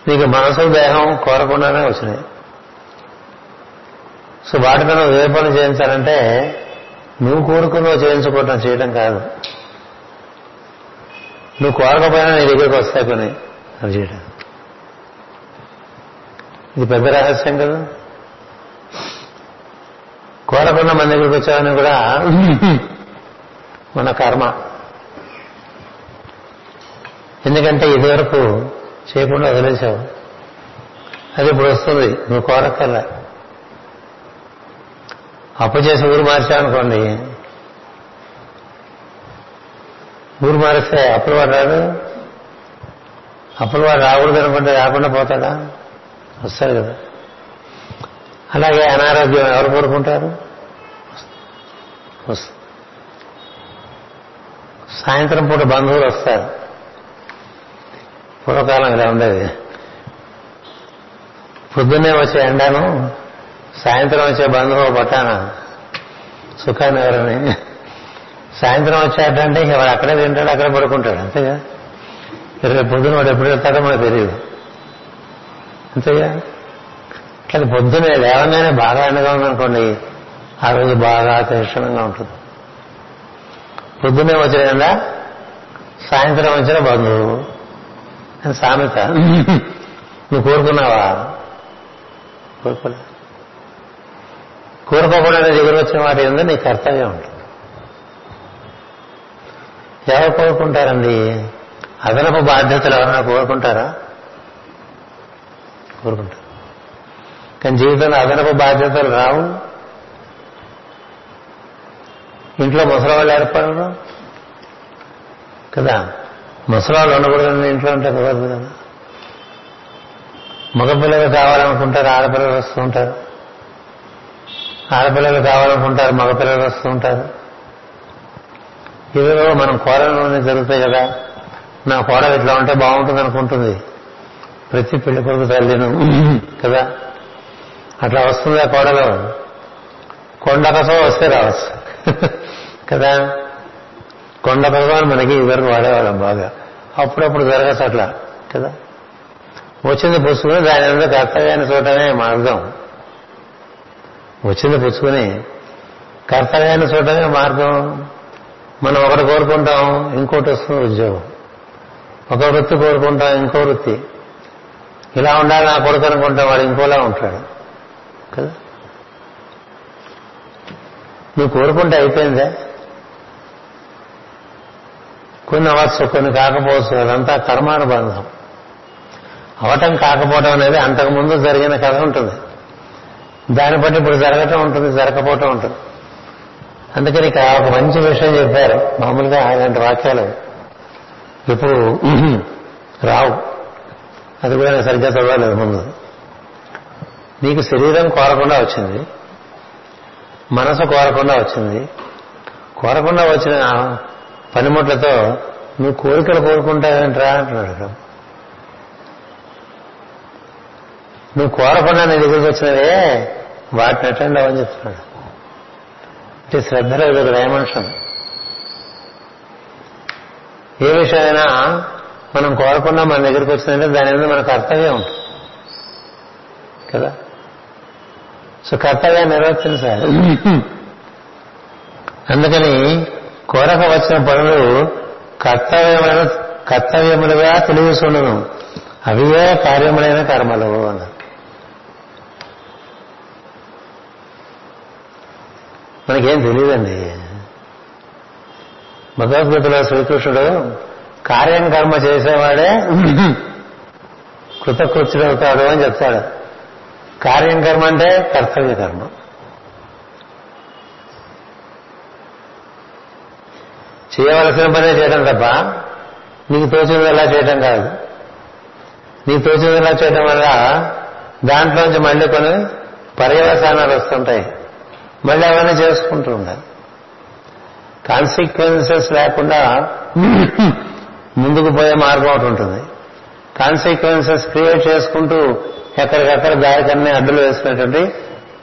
నీకు మనసు దేహం కోరకుండానే వచ్చినాయి. సో వాటితో నువ్వు ఏ పని చేయించాలంటే నువ్వు కోరుకున్నావు చేయించుకోవటం చేయడం కాదు. నువ్వు కోరకపోయినా నీ దగ్గరికి వస్తాయి కొన్ని అది చేయడం ఇది పెద్ద రహస్యం కదా. కోరకుండా మన దగ్గరికి వచ్చామని కూడా మన కర్మ. ఎందుకంటే ఇదివరకు చేయకుండా వదిలేసావు. అది ఇప్పుడు వస్తుంది. నువ్వు కోరక్కర్లే. అప్పు చేసి ఊరు మార్చామనుకోండి ఊరు మారిస్తే అప్పులు వాడు రాడు అప్పులు వాడు రాకూడదు అనుకుంటే రాకుండా పోతాడా? వస్తారు కదా. అలాగే అనారోగ్యం ఎవరు కోరుకుంటారు? సాయంత్రం పూట బంధువులు వస్తారు. పూర్వకాలం ఇలా ఉండేది. పొద్దున్నే వచ్చే ఎండాను సాయంత్రం వచ్చే బంధువు పట్టాన. సుఖాన్ని ఎవరని సాయంత్రం వచ్చాడంటే ఇక వాడు అక్కడే తింటాడు అక్కడే పడుకుంటాడు అంతేగా? రేపు పొద్దున వాడు ఎప్పుడు వెళ్తాడో మనకు తెలియదు అంతేగా? కానీ పొద్దునే లేవగానే బాగా ఎండగా ఉందనుకోండి ఆ రోజు బాగా తీక్షణంగా ఉంటుంది. పొద్దున్నే వచ్చిన కదా సాయంత్రం వచ్చిన బంధువు. అని సామెత నువ్వు కోరుకున్నావా? కోరుకోలే కోరుకోకుండా దగ్గర వచ్చిన వాటి ఏందో నీ కర్తవ్యం ఉంటుంది. ఎవరు కోరుకుంటారండి? అదనపు బాధ్యతలు ఎవరైనా కోరుకుంటారా? కోరుకుంటారు. కానీ జీవితంలో అదనపు బాధ్యతలు రావు. ఇంట్లో ముసలివాళ్ళు ఏర్పడరు. కదా? ముసలివాళ్ళు ఉండకూడదని ఇంట్లో ఉంటే కుదరదు కదా? మగపిల్లలు కావాలనుకుంటారు ఆడపిల్లలు వస్తూ ఉంటారు. ఆడపిల్లలు కావాలనుకుంటారు మగపిల్లలు వస్తూ ఉంటారు ఇదిలో మనం కోరలోనే జరుగుతాయి కదా. నా కోడలు ఇట్లా ఉంటే బాగుంటుంది అనుకుంటుంది ప్రతి పెళ్ళి కొడుకు తల్లిను కదా. అట్లా వస్తుంది ఆ కోడలో. కొండ కోసం వస్తే రావచ్చు. కదా. కొండ కోసం మనకి ఇదివరకు వాడేవాళ్ళం బాగా. అప్పుడప్పుడు జరగచ్చు అట్లా కదా. వచ్చింది పుస్తకం దాని మీద కర్తవ్యాన్ని చూడటమే మార్గం. వచ్చింది పుచ్చుకుని కర్తవ్యాన్ని చూడటమే మార్గం. మనం ఒకటి కోరుకుంటాం ఇంకోటి వస్తుంది ఉద్యోగం. ఒక వృత్తి కోరుకుంటాం ఇంకో వృత్తి. ఇలా ఉండాలి నా కొడుకు అనుకుంటాం వాడు ఇంకోలా ఉంటాడు. కదా? నువ్వు కోరుకుంటే అయిపోయిందే. కొన్ని అవ్వచ్చు కొన్ని కాకపోవచ్చు అదంతా కర్మానుబంధం. అవటం కాకపోవటం అనేది అంతకుముందు జరిగిన కథ ఉంటుంది. దాన్ని బట్టి ఇప్పుడు జరగటం ఉంటుంది జరగకపోవటం ఉంటుంది. అందుకని ఇక ఒక మంచి విషయం చెప్పారు. మామూలుగా అలాంటి వాక్యాలు ఇప్పుడు <clears throat> రావు. అది కూడా నేను సరిగ్గా చదవలేదు ముందు. నీకు శరీరం కోరకుండా వచ్చింది మనసు కోరకుండా వచ్చింది. కోరకుండా వచ్చిన పనిముట్లతో నువ్వు కోరికలు కోరుకుంటావేంట్రా అంటున్నాడు నువ్వు కోరకుండా నీ దగ్గరికి వచ్చినవే వాటిని అటెండ్ అవ్వని చెప్తున్నాడు. అంటే శ్రద్ధలో ఇది ఒక డైమెన్షన్ ఏ విషయమైనా మనం కోరకుండా మన దగ్గరికి వచ్చిందంటే దాని మీద మన కర్తవ్యం ఉంటుంది. కదా? సో కర్తవ్యాన్ని నిర్వర్తించాలి అందుకని కోరక వచ్చిన పనులు కర్తవ్యమైన కర్తవ్యములుగా తెలియసుండును అవియే కార్యములైన కర్మలు అన్నారు. మనకేం తెలియదండి భగవద్గీతలో శ్రీకృష్ణుడు కార్యం కర్మ చేసేవాడే కృతకృత్యుడవుతాడు అని చెప్తాడు. కార్యం కర్మ అంటే కర్తవ్య కర్మ. చేయవలసిన పనే చేయడం తప్ప నీకు తోచింది ఎలా చేయటం కాదు. నీకు తోచింది ఎలా చేయడం వల్ల దాంట్లోంచి మళ్ళీ కొన్ని పర్యవసానాలు వస్తుంటాయి. మళ్ళీ అవన్నీ చేసుకుంటూ ఉండాలి. కాన్సిక్వెన్సెస్ లేకుండా ముందుకు పోయే మార్గం ఒకటి ఉంటుంది. కాన్సిక్వెన్సెస్ క్రియేట్ చేసుకుంటూ ఎక్కడికక్కడ దారికన్నీ అడ్డులు వేసుకునేటువంటి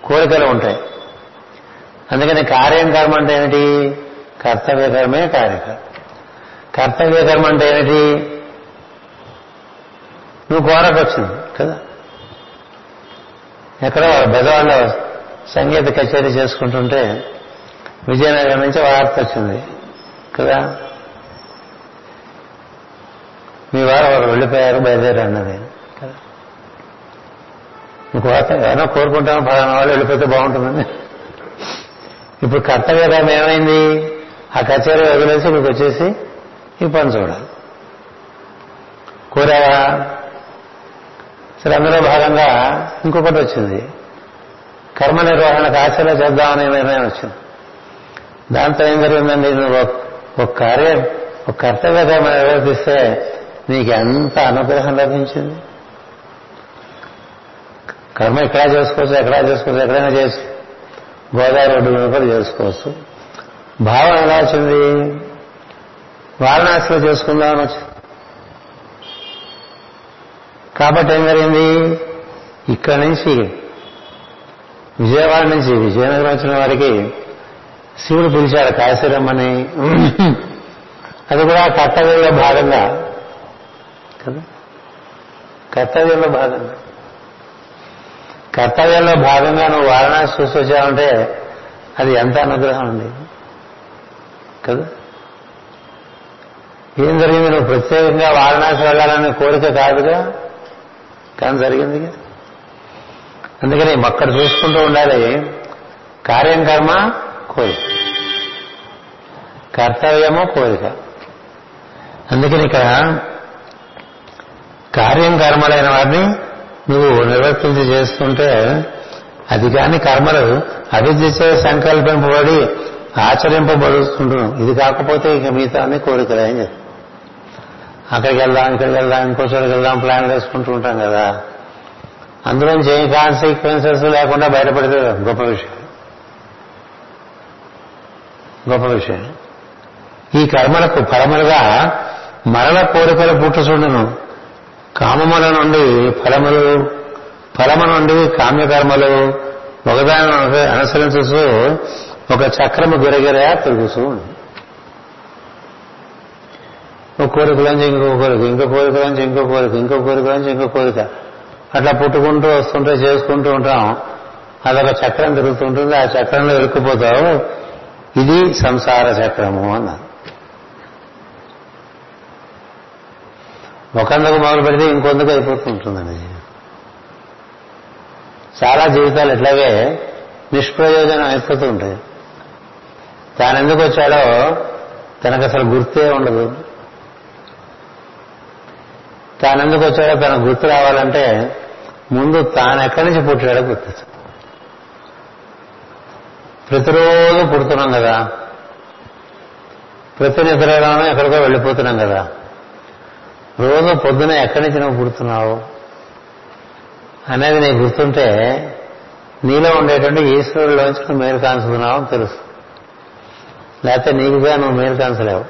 కోరికలు ఉంటాయి. అందుకని కార్యం కర్మ అంటే ఏమిటి? కర్తవ్య కర్మే కార్యకర్మ కర్తవ్య కర్మ అంటే ఏమిటి? నువ్వు కోరకొచ్చింది కదా? ఎక్కడో బెదవాళ్ళ సంగీత కచేరీ చేసుకుంటుంటే విజయనగరం నుంచి వార్త వచ్చింది. కదా? మీ వారు వారు వెళ్ళిపోయారు బయలుదేరి అన్నది కదా? ఇంకో వార్త ఏమైనా కోరుకుంటాను పలానా వాళ్ళు వెళ్ళిపోతే బాగుంటుందని. ఇప్పుడు కర్తవ్యం ఏమైంది? ఆ కచేరీ వదిలేసి మీకు వచ్చేసి ఈ పని చూడాలి. కోరావా? సరే అందులో భాగంగా ఇంకొకటి వచ్చింది. కర్మ నిర్వహణకు కాశలో చేద్దామనే నిర్ణయం వచ్చింది. దాంతో ఏం జరిగిందండి? నువ్వు ఒక కార్యం ఒక కర్తవ్య కర్మ నిర్వర్తిస్తే నీకు ఎంత అనుగ్రహం లభించింది? కర్మ ఎక్కడా చేసుకోవచ్చు ఎక్కడా చేసుకోవచ్చు ఎక్కడైనా చేసి గోదావరి రోడ్డు మీద కూడా చేసుకోవచ్చు. భావన ఎలా వచ్చింది? వారణాసిలో చేసుకుందామని వచ్చింది. కాబట్టి ఏం జరిగింది? ఇక్కడి నుంచి విజయవాడ నుంచి విజయనగరం వచ్చిన వారికి శివుడు పిలిచాడు కాశీరమ్మని. అది కూడా కర్తవ్యంలో భాగంగా కదా? కర్తవ్యంలో భాగంగా. కర్తవ్యంలో భాగంగా నువ్వు వారణాసి చూసి వచ్చావంటే అది ఎంత అనుగ్రహం ఉంది కదా? ఏం జరిగింది? నువ్వు ప్రత్యేకంగా వారణాసి వెళ్ళాలనే కోరిక కాదుగా? కానీ జరిగిందిగా అందుకని అక్కడ చూసుకుంటూ ఉండాలి. కార్యం కర్మ కోరిక. కర్తవ్యము కోరిక. అందుకని ఇక్కడ కార్యం కర్మలైన వారిని నువ్వు నిర్వర్తించి చేస్తుంటే అది కాని కర్మలు అవిద్యచే సంకల్పింపబడి ఆచరింపబడుతుంటున్నాం ఇది కాకపోతే ఇక మిగతా అన్ని కోరికలు ఏం చెప్తాం అక్కడికి వెళ్దాం ఇక్కడికి వెళ్దాం ఇంకో చోటుకి వెళ్దాం ప్లాన్ వేసుకుంటూ ఉంటాం కదా. అందులోంచి ఏం కాన్సిక్వెన్సెస్ లేకుండా బయటపడితే గొప్ప విషయం. గొప్ప విషయం. ఈ కర్మలకు ఫలములుగా మరల కోరికలు పుట్టుచుండును. కామముల నుండి ఫలములు ఫలము నుండి కామ్యకర్మలు ఒకదాని అనుసరించు ఒక చక్రము గిరగిరా తిరుగుతూ ఉంది ఒక కోరికలోంచి ఇంకో కోరిక ఇంకో కోరికలోంచి ఇంకో కోరిక ఇంకో కోరికలోంచి ఇంకో కోరిక. అట్లా పుట్టుకుంటూ వస్తుంటే చేసుకుంటూ ఉంటాం. అదొక చక్రం తిరుగుతుంటుంది ఆ చక్రంలో ఇరుక్కుపోతావు. ఇది సంసార చక్రము అన్నారు. ఒకందుకు మొదలు పెడితే ఇంకొందుకు అయిపోతుంటుందండి. చాలా జీవితాలు ఇట్లాగే నిష్ప్రయోజనం అయిపోతూ ఉంటాయి తాను ఎందుకు వచ్చాడో తనకు అసలు గుర్తే ఉండదు. తాను ఎందుకు వచ్చాడో తనకు గుర్తు రావాలంటే ముందు తాను ఎక్కడి నుంచి పుట్టాడో గుర్తు. ప్రతిరోజు పుడుతున్నాం కదా. ప్రతి నిద్రలోనూ ఎక్కడికో వెళ్ళిపోతున్నాం కదా. రోజు పొద్దున ఎక్కడి నుంచి నువ్వు పుడుతున్నావు అనేది నీకు గుర్తుంటే నీలో ఉండేటువంటి ఈశ్వరుడిలోంచి నువ్వు మేలు కాంచుతున్నావు అని తెలుసు. లేకపోతే నీకుగా నువ్వు మేలు కాంచలేవు.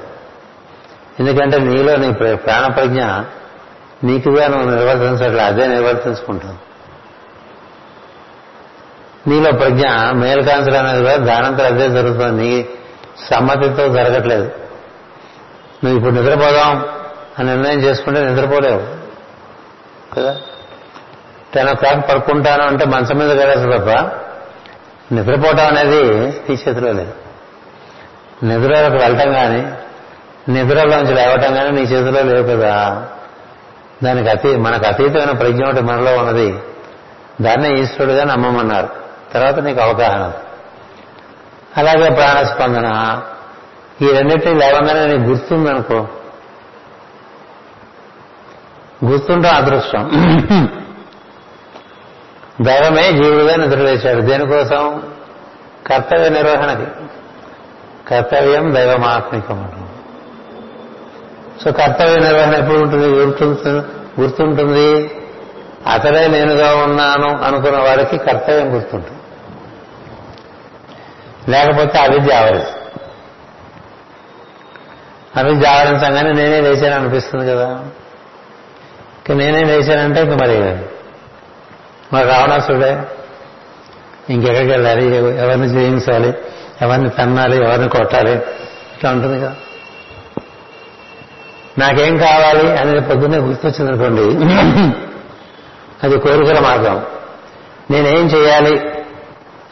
ఎందుకంటే నీలో నీ ప్రాణ ప్రజ్ఞ నీకుగా నువ్వు నిర్వర్తించట్లే అదే నిర్వర్తించుకుంటుంది నీలో ప్రజ్ఞ మేలు అనేది కూడా దానంతో అదే జరుగుతుంది. నీ సమ్మతితో జరగట్లేదు. నువ్వు ఇప్పుడు నిద్రపోదాం అని నిర్ణయం చేసుకుంటే నిద్రపోలేవు. కదా? టెన్ ఓ క్లాక్ పడుకుంటాను అంటే మంచం మీద గడేసి తప్ప నిద్రపోవటం అనేది నీ చేతిలో లేదు. నిద్రలోకి వెళ్ళటం కానీ నిద్రలోంచి లేవటం కానీ నీ చేతిలో లేవు కదా. దానికి అతీ మనకు అతీతమైన ప్రజ్ఞ ఒకటి మనలో ఉన్నది. దాన్నే ఈశ్వరుడుగా నమ్మమన్నారు. తర్వాత నీకు అవగాహన. అలాగే ప్రాణస్పందన. ఈ రెండింటినీ లేవగానే నీకు గుర్తుందనుకో గుర్తుంటాం అదృష్టం. <coughs> దైవమే జీవుడుగా నిద్రలేచాడు. దేనికోసం? కర్తవ్య నిర్వహణకి. కర్తవ్యం దైవమాత్మికం సో కర్తవ్య నిర్వహణ ఎప్పుడు ఉంటుంది? గుర్తుంటుంది? గుర్తుంటుంది. అతడే నేనుగా ఉన్నాను అనుకున్న వాడికి కర్తవ్యం గుర్తుంటుంది. లేకపోతే అవిద్య ఆవరిస్తుంది అవిద్య ఆవరించగానే నేనే వేశాను అనిపిస్తుంది కదా. ఇక నేనే వేశానంటే ఇంక మరి మరి రావణాసుడే ఇంకెక్కడికి వెళ్ళాలి? ఎవరిని జయించాలి? ఎవరిని తన్నాలి? ఎవరిని కొట్టాలి? ఇట్లా ఉంటుంది కదా. నాకేం కావాలి అనేది పొద్దున్నే గుర్తొచ్చిందనుకోండి. అది కోరికల మార్గం. నేనేం చేయాలి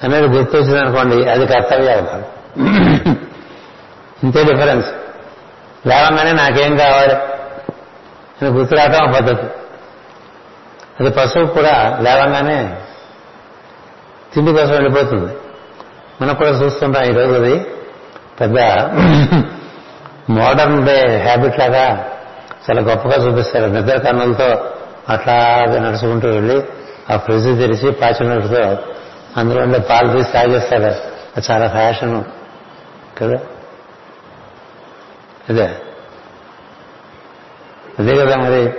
అనేది గుర్తొచ్చిందనుకోండి అది కర్తవ్యాలు ఇంతే డిఫరెన్స్. లేవగానే నాకేం కావాలి అని గుర్తురావటం పద్ధతి. అది పశువు కూడా లేవంగానే తిండి కోసం వెళ్ళిపోతుంది. మనం కూడా చూస్తుంటాం ఈరోజు అది. పెద్ద మోడర్న్ డే హ్యాబిట్ లాగా చాలా గొప్పగా చూపిస్తారు. నిద్ర కన్నులతో అట్లాగే నడుచుకుంటూ వెళ్ళి ఆ ఫ్రిడ్జ్ తెరిచి పాచినట్టుతో అందులో ఉండే పాలు తీసి తాగేస్తాడు అది చాలా ఫ్యాషన్. కదా? అదే. అదే కదా మరి.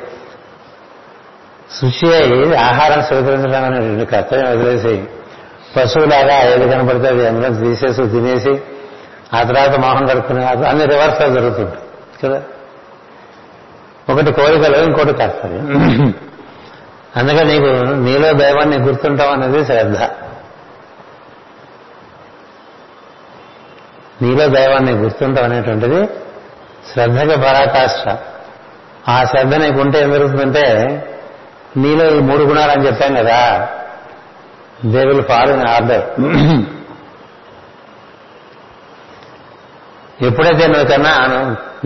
శుచి అయి ఆహారం స్వీకరించడం అనేటువంటి కర్తవ్యం వదిలేసి పశువులాగా ఏది కనపడితే అది అందరం తీసేసి తినేసి ఆ తర్వాత మోహం కడుక్కునే అన్ని రివర్స్ జరుగుతుంది కదా ఒకటి కోరికలు ఇంకోటి కర్తవ్యం. అందుకే నీకు నీలో దైవాన్ని గుర్తుంటాం అనేది శ్రద్ధ. నీలో దైవాన్ని గుర్తుంటాం అనేటువంటిది శ్రద్ధకి పరాకాష్ట. ఆ శ్రద్ధ నీకుంటే ఏం జరుగుతుందంటే నీలో ఈ మూడు గుణాలు అని చెప్పాం కదా they will follow in order ఎప్పుడైతే నువ్వు కన్నా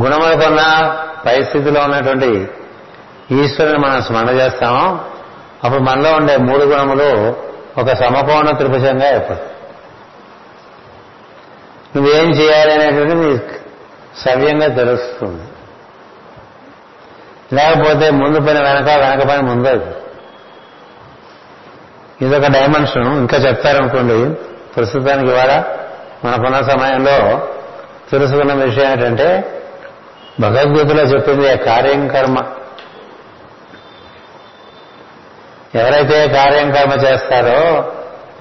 గుణముల కొన్నా పరిస్థితిలో ఉన్నటువంటి ఈశ్వరుని మనం స్మరణ చేస్తామో. అప్పుడు మనలో ఉండే మూడు గుణములు ఒక సమకోణ త్రిభుజంగా ఏర్పడు నువ్వేం చేయాలి అనేటువంటి నీకు సవ్యంగా తెలుస్తుంది. లేకపోతే ముందు పని వెనక వెనక పని ముందు ఇదొక డైమెన్షన్. ఇంకా చెప్తారనుకోండి ప్రస్తుతానికి ఇవాళ మనకున్న సమయంలో తెలుసుకున్న విషయం ఏంటంటే భగవద్గీతలో చెప్పింది కార్యం కర్మ. ఎవరైతే కార్యం కర్మ చేస్తారో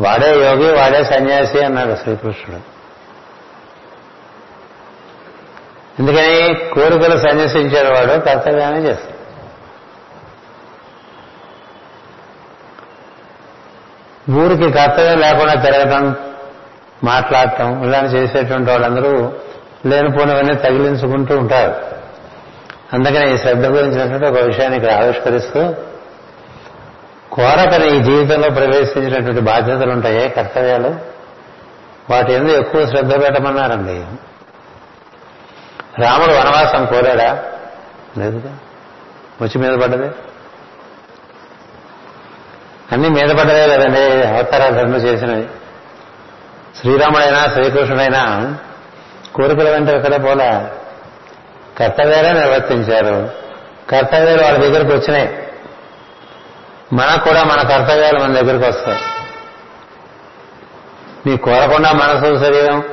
వాడే యోగి వాడే సన్యాసి అన్నాడు శ్రీకృష్ణుడు. ఎందుకని? కోరికలు సన్యసించిన వాడు కర్తవ్యాన్ని చేస్తాడు. ఊరికి కర్తవ్యం లేకుండా తిరగటం మాట్లాడటం ఇలా చేసేటువంటి వాళ్ళందరూ లేనిపోనివన్నీ తగిలించుకుంటూ ఉంటారు. అందుకని ఈ శ్రద్ధ గురించినటువంటి ఒక విషయాన్ని ఇక్కడ ఆవిష్కరిస్తూ కోరకని ఈ జీవితంలో ప్రవేశించినటువంటి బాధ్యతలు ఉంటాయే కర్తవ్యాలు? వాటి ఎందుకు ఎక్కువ శ్రద్ధ పెట్టమన్నారండి. రాముడు వనవాసం కోరాడా? లేదుగా. ముచ్చి మీద పడ్డది. అన్ని మీద పడ్డదే కదండి అవతారాలు చేసినవి. శ్రీరాముడైనా శ్రీకృష్ణుడైనా కోరికల వెంట ఎక్కడ పోలా. కర్తవ్యాలే నిర్వర్తించారు. కర్తవ్యాలు వాళ్ళ దగ్గరికి వచ్చినాయి. మనకు కూడా మన కర్తవ్యాలు మన దగ్గరికి వస్తాయి. నీ కోరకుండా మనసు శరీరం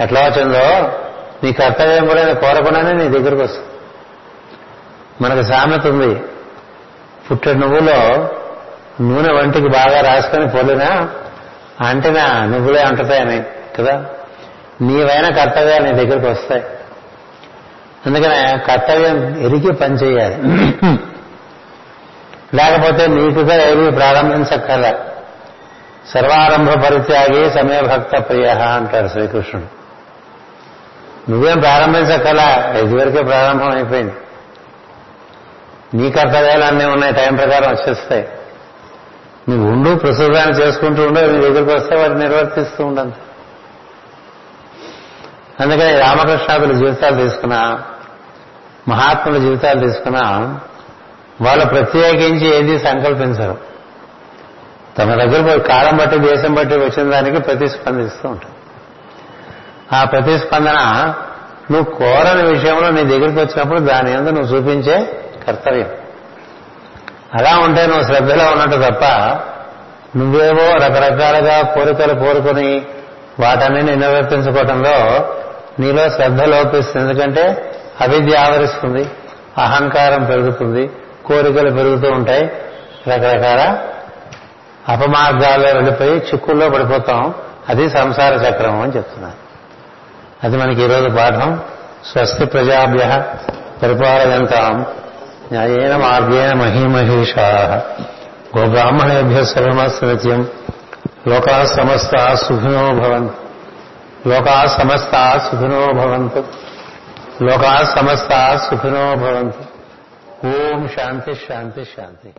ఎట్లా వచ్చిందో నీ కర్తవ్యం కూడా కోరకుండానే నీ దగ్గరికి వస్తుంది. మనకు సామెత ఉంది. పుట్టెడు నువ్వులో నూనె వంటికి బాగా రాసుకొని పోలినా అంటినా నువ్వులే అంటుతాయని కదా? నీవైన కర్తవ్యాలు నీ దగ్గరికి వస్తాయి. అందుకనే కర్తవ్యం ఎరిగి పనిచేయాలి లేకపోతే నీకుగా ఏమీ ప్రారంభించక్కర్ల. సర్వారంభ పరిత్యాగి సమయభక్త ప్రియ అంటారు శ్రీకృష్ణుడు. నువ్వేం ప్రారంభించక్కల ఇదివరకే ప్రారంభం అయిపోయింది నీ కర్తవ్యాలు అన్నీ ఉన్నాయి టైం ప్రకారం వచ్చేస్తాయి. నువ్వు ఉండు ప్రస్తుతాన్ని చేసుకుంటూ ఉండు నీ దగ్గరికి వస్తే వాటిని నిర్వర్తిస్తూ ఉండంత అందుకని రామకృష్ణాదుల జీవితాలు తీసుకున్నా మహాత్ముల జీవితాలు తీసుకున్నా వాళ్ళు ప్రత్యేకించి ఏది సంకల్పించరు. తమ దగ్గర కాలం బట్టి దేశం బట్టి వచ్చిన దానికి ప్రతిస్పందిస్తూ ఉంటారు. ఆ ప్రతిస్పందన నువ్వు కోరని విషయంలో నీ దగ్గరికి వచ్చినప్పుడు దాని అందు నువ్వు చూపించే కర్తవ్యం. అలా ఉంటే నువ్వు శ్రద్ధలో ఉన్నట్టు తప్ప నువ్వేవో రకరకాలుగా కోరికలు కోరుకొని వాటన్ని నిర్వర్తించుకోవటంలో నీలో శ్రద్ధ లోపిస్తుంది. ఎందుకంటే అవిద్య ఆవరిస్తుంది అహంకారం పెరుగుతుంది కోరికలు పెరుగుతూ ఉంటాయి. రకరకాల అపమార్గాల్లో వెళ్ళిపోయి చిక్కుల్లో పడిపోతాం. అది సంసార చక్రం అని చెప్తున్నారు. అది మనకి ఈరోజు పాఠం. స్వస్తి ప్రజాభ్య పరిపాలయంతాం న్యాయేన మార్గేణ మహీమహేషా గోబ్రాహ్మణేభ్య సర్వమస్నిత్యం లోకా సమస్త సుఖినో భవంతు. లోకా సమస్త సుఖినో భవంతు లోకా సమస్త సుఖినో భవంతు ఓం శాంతి శాంతి శాంతి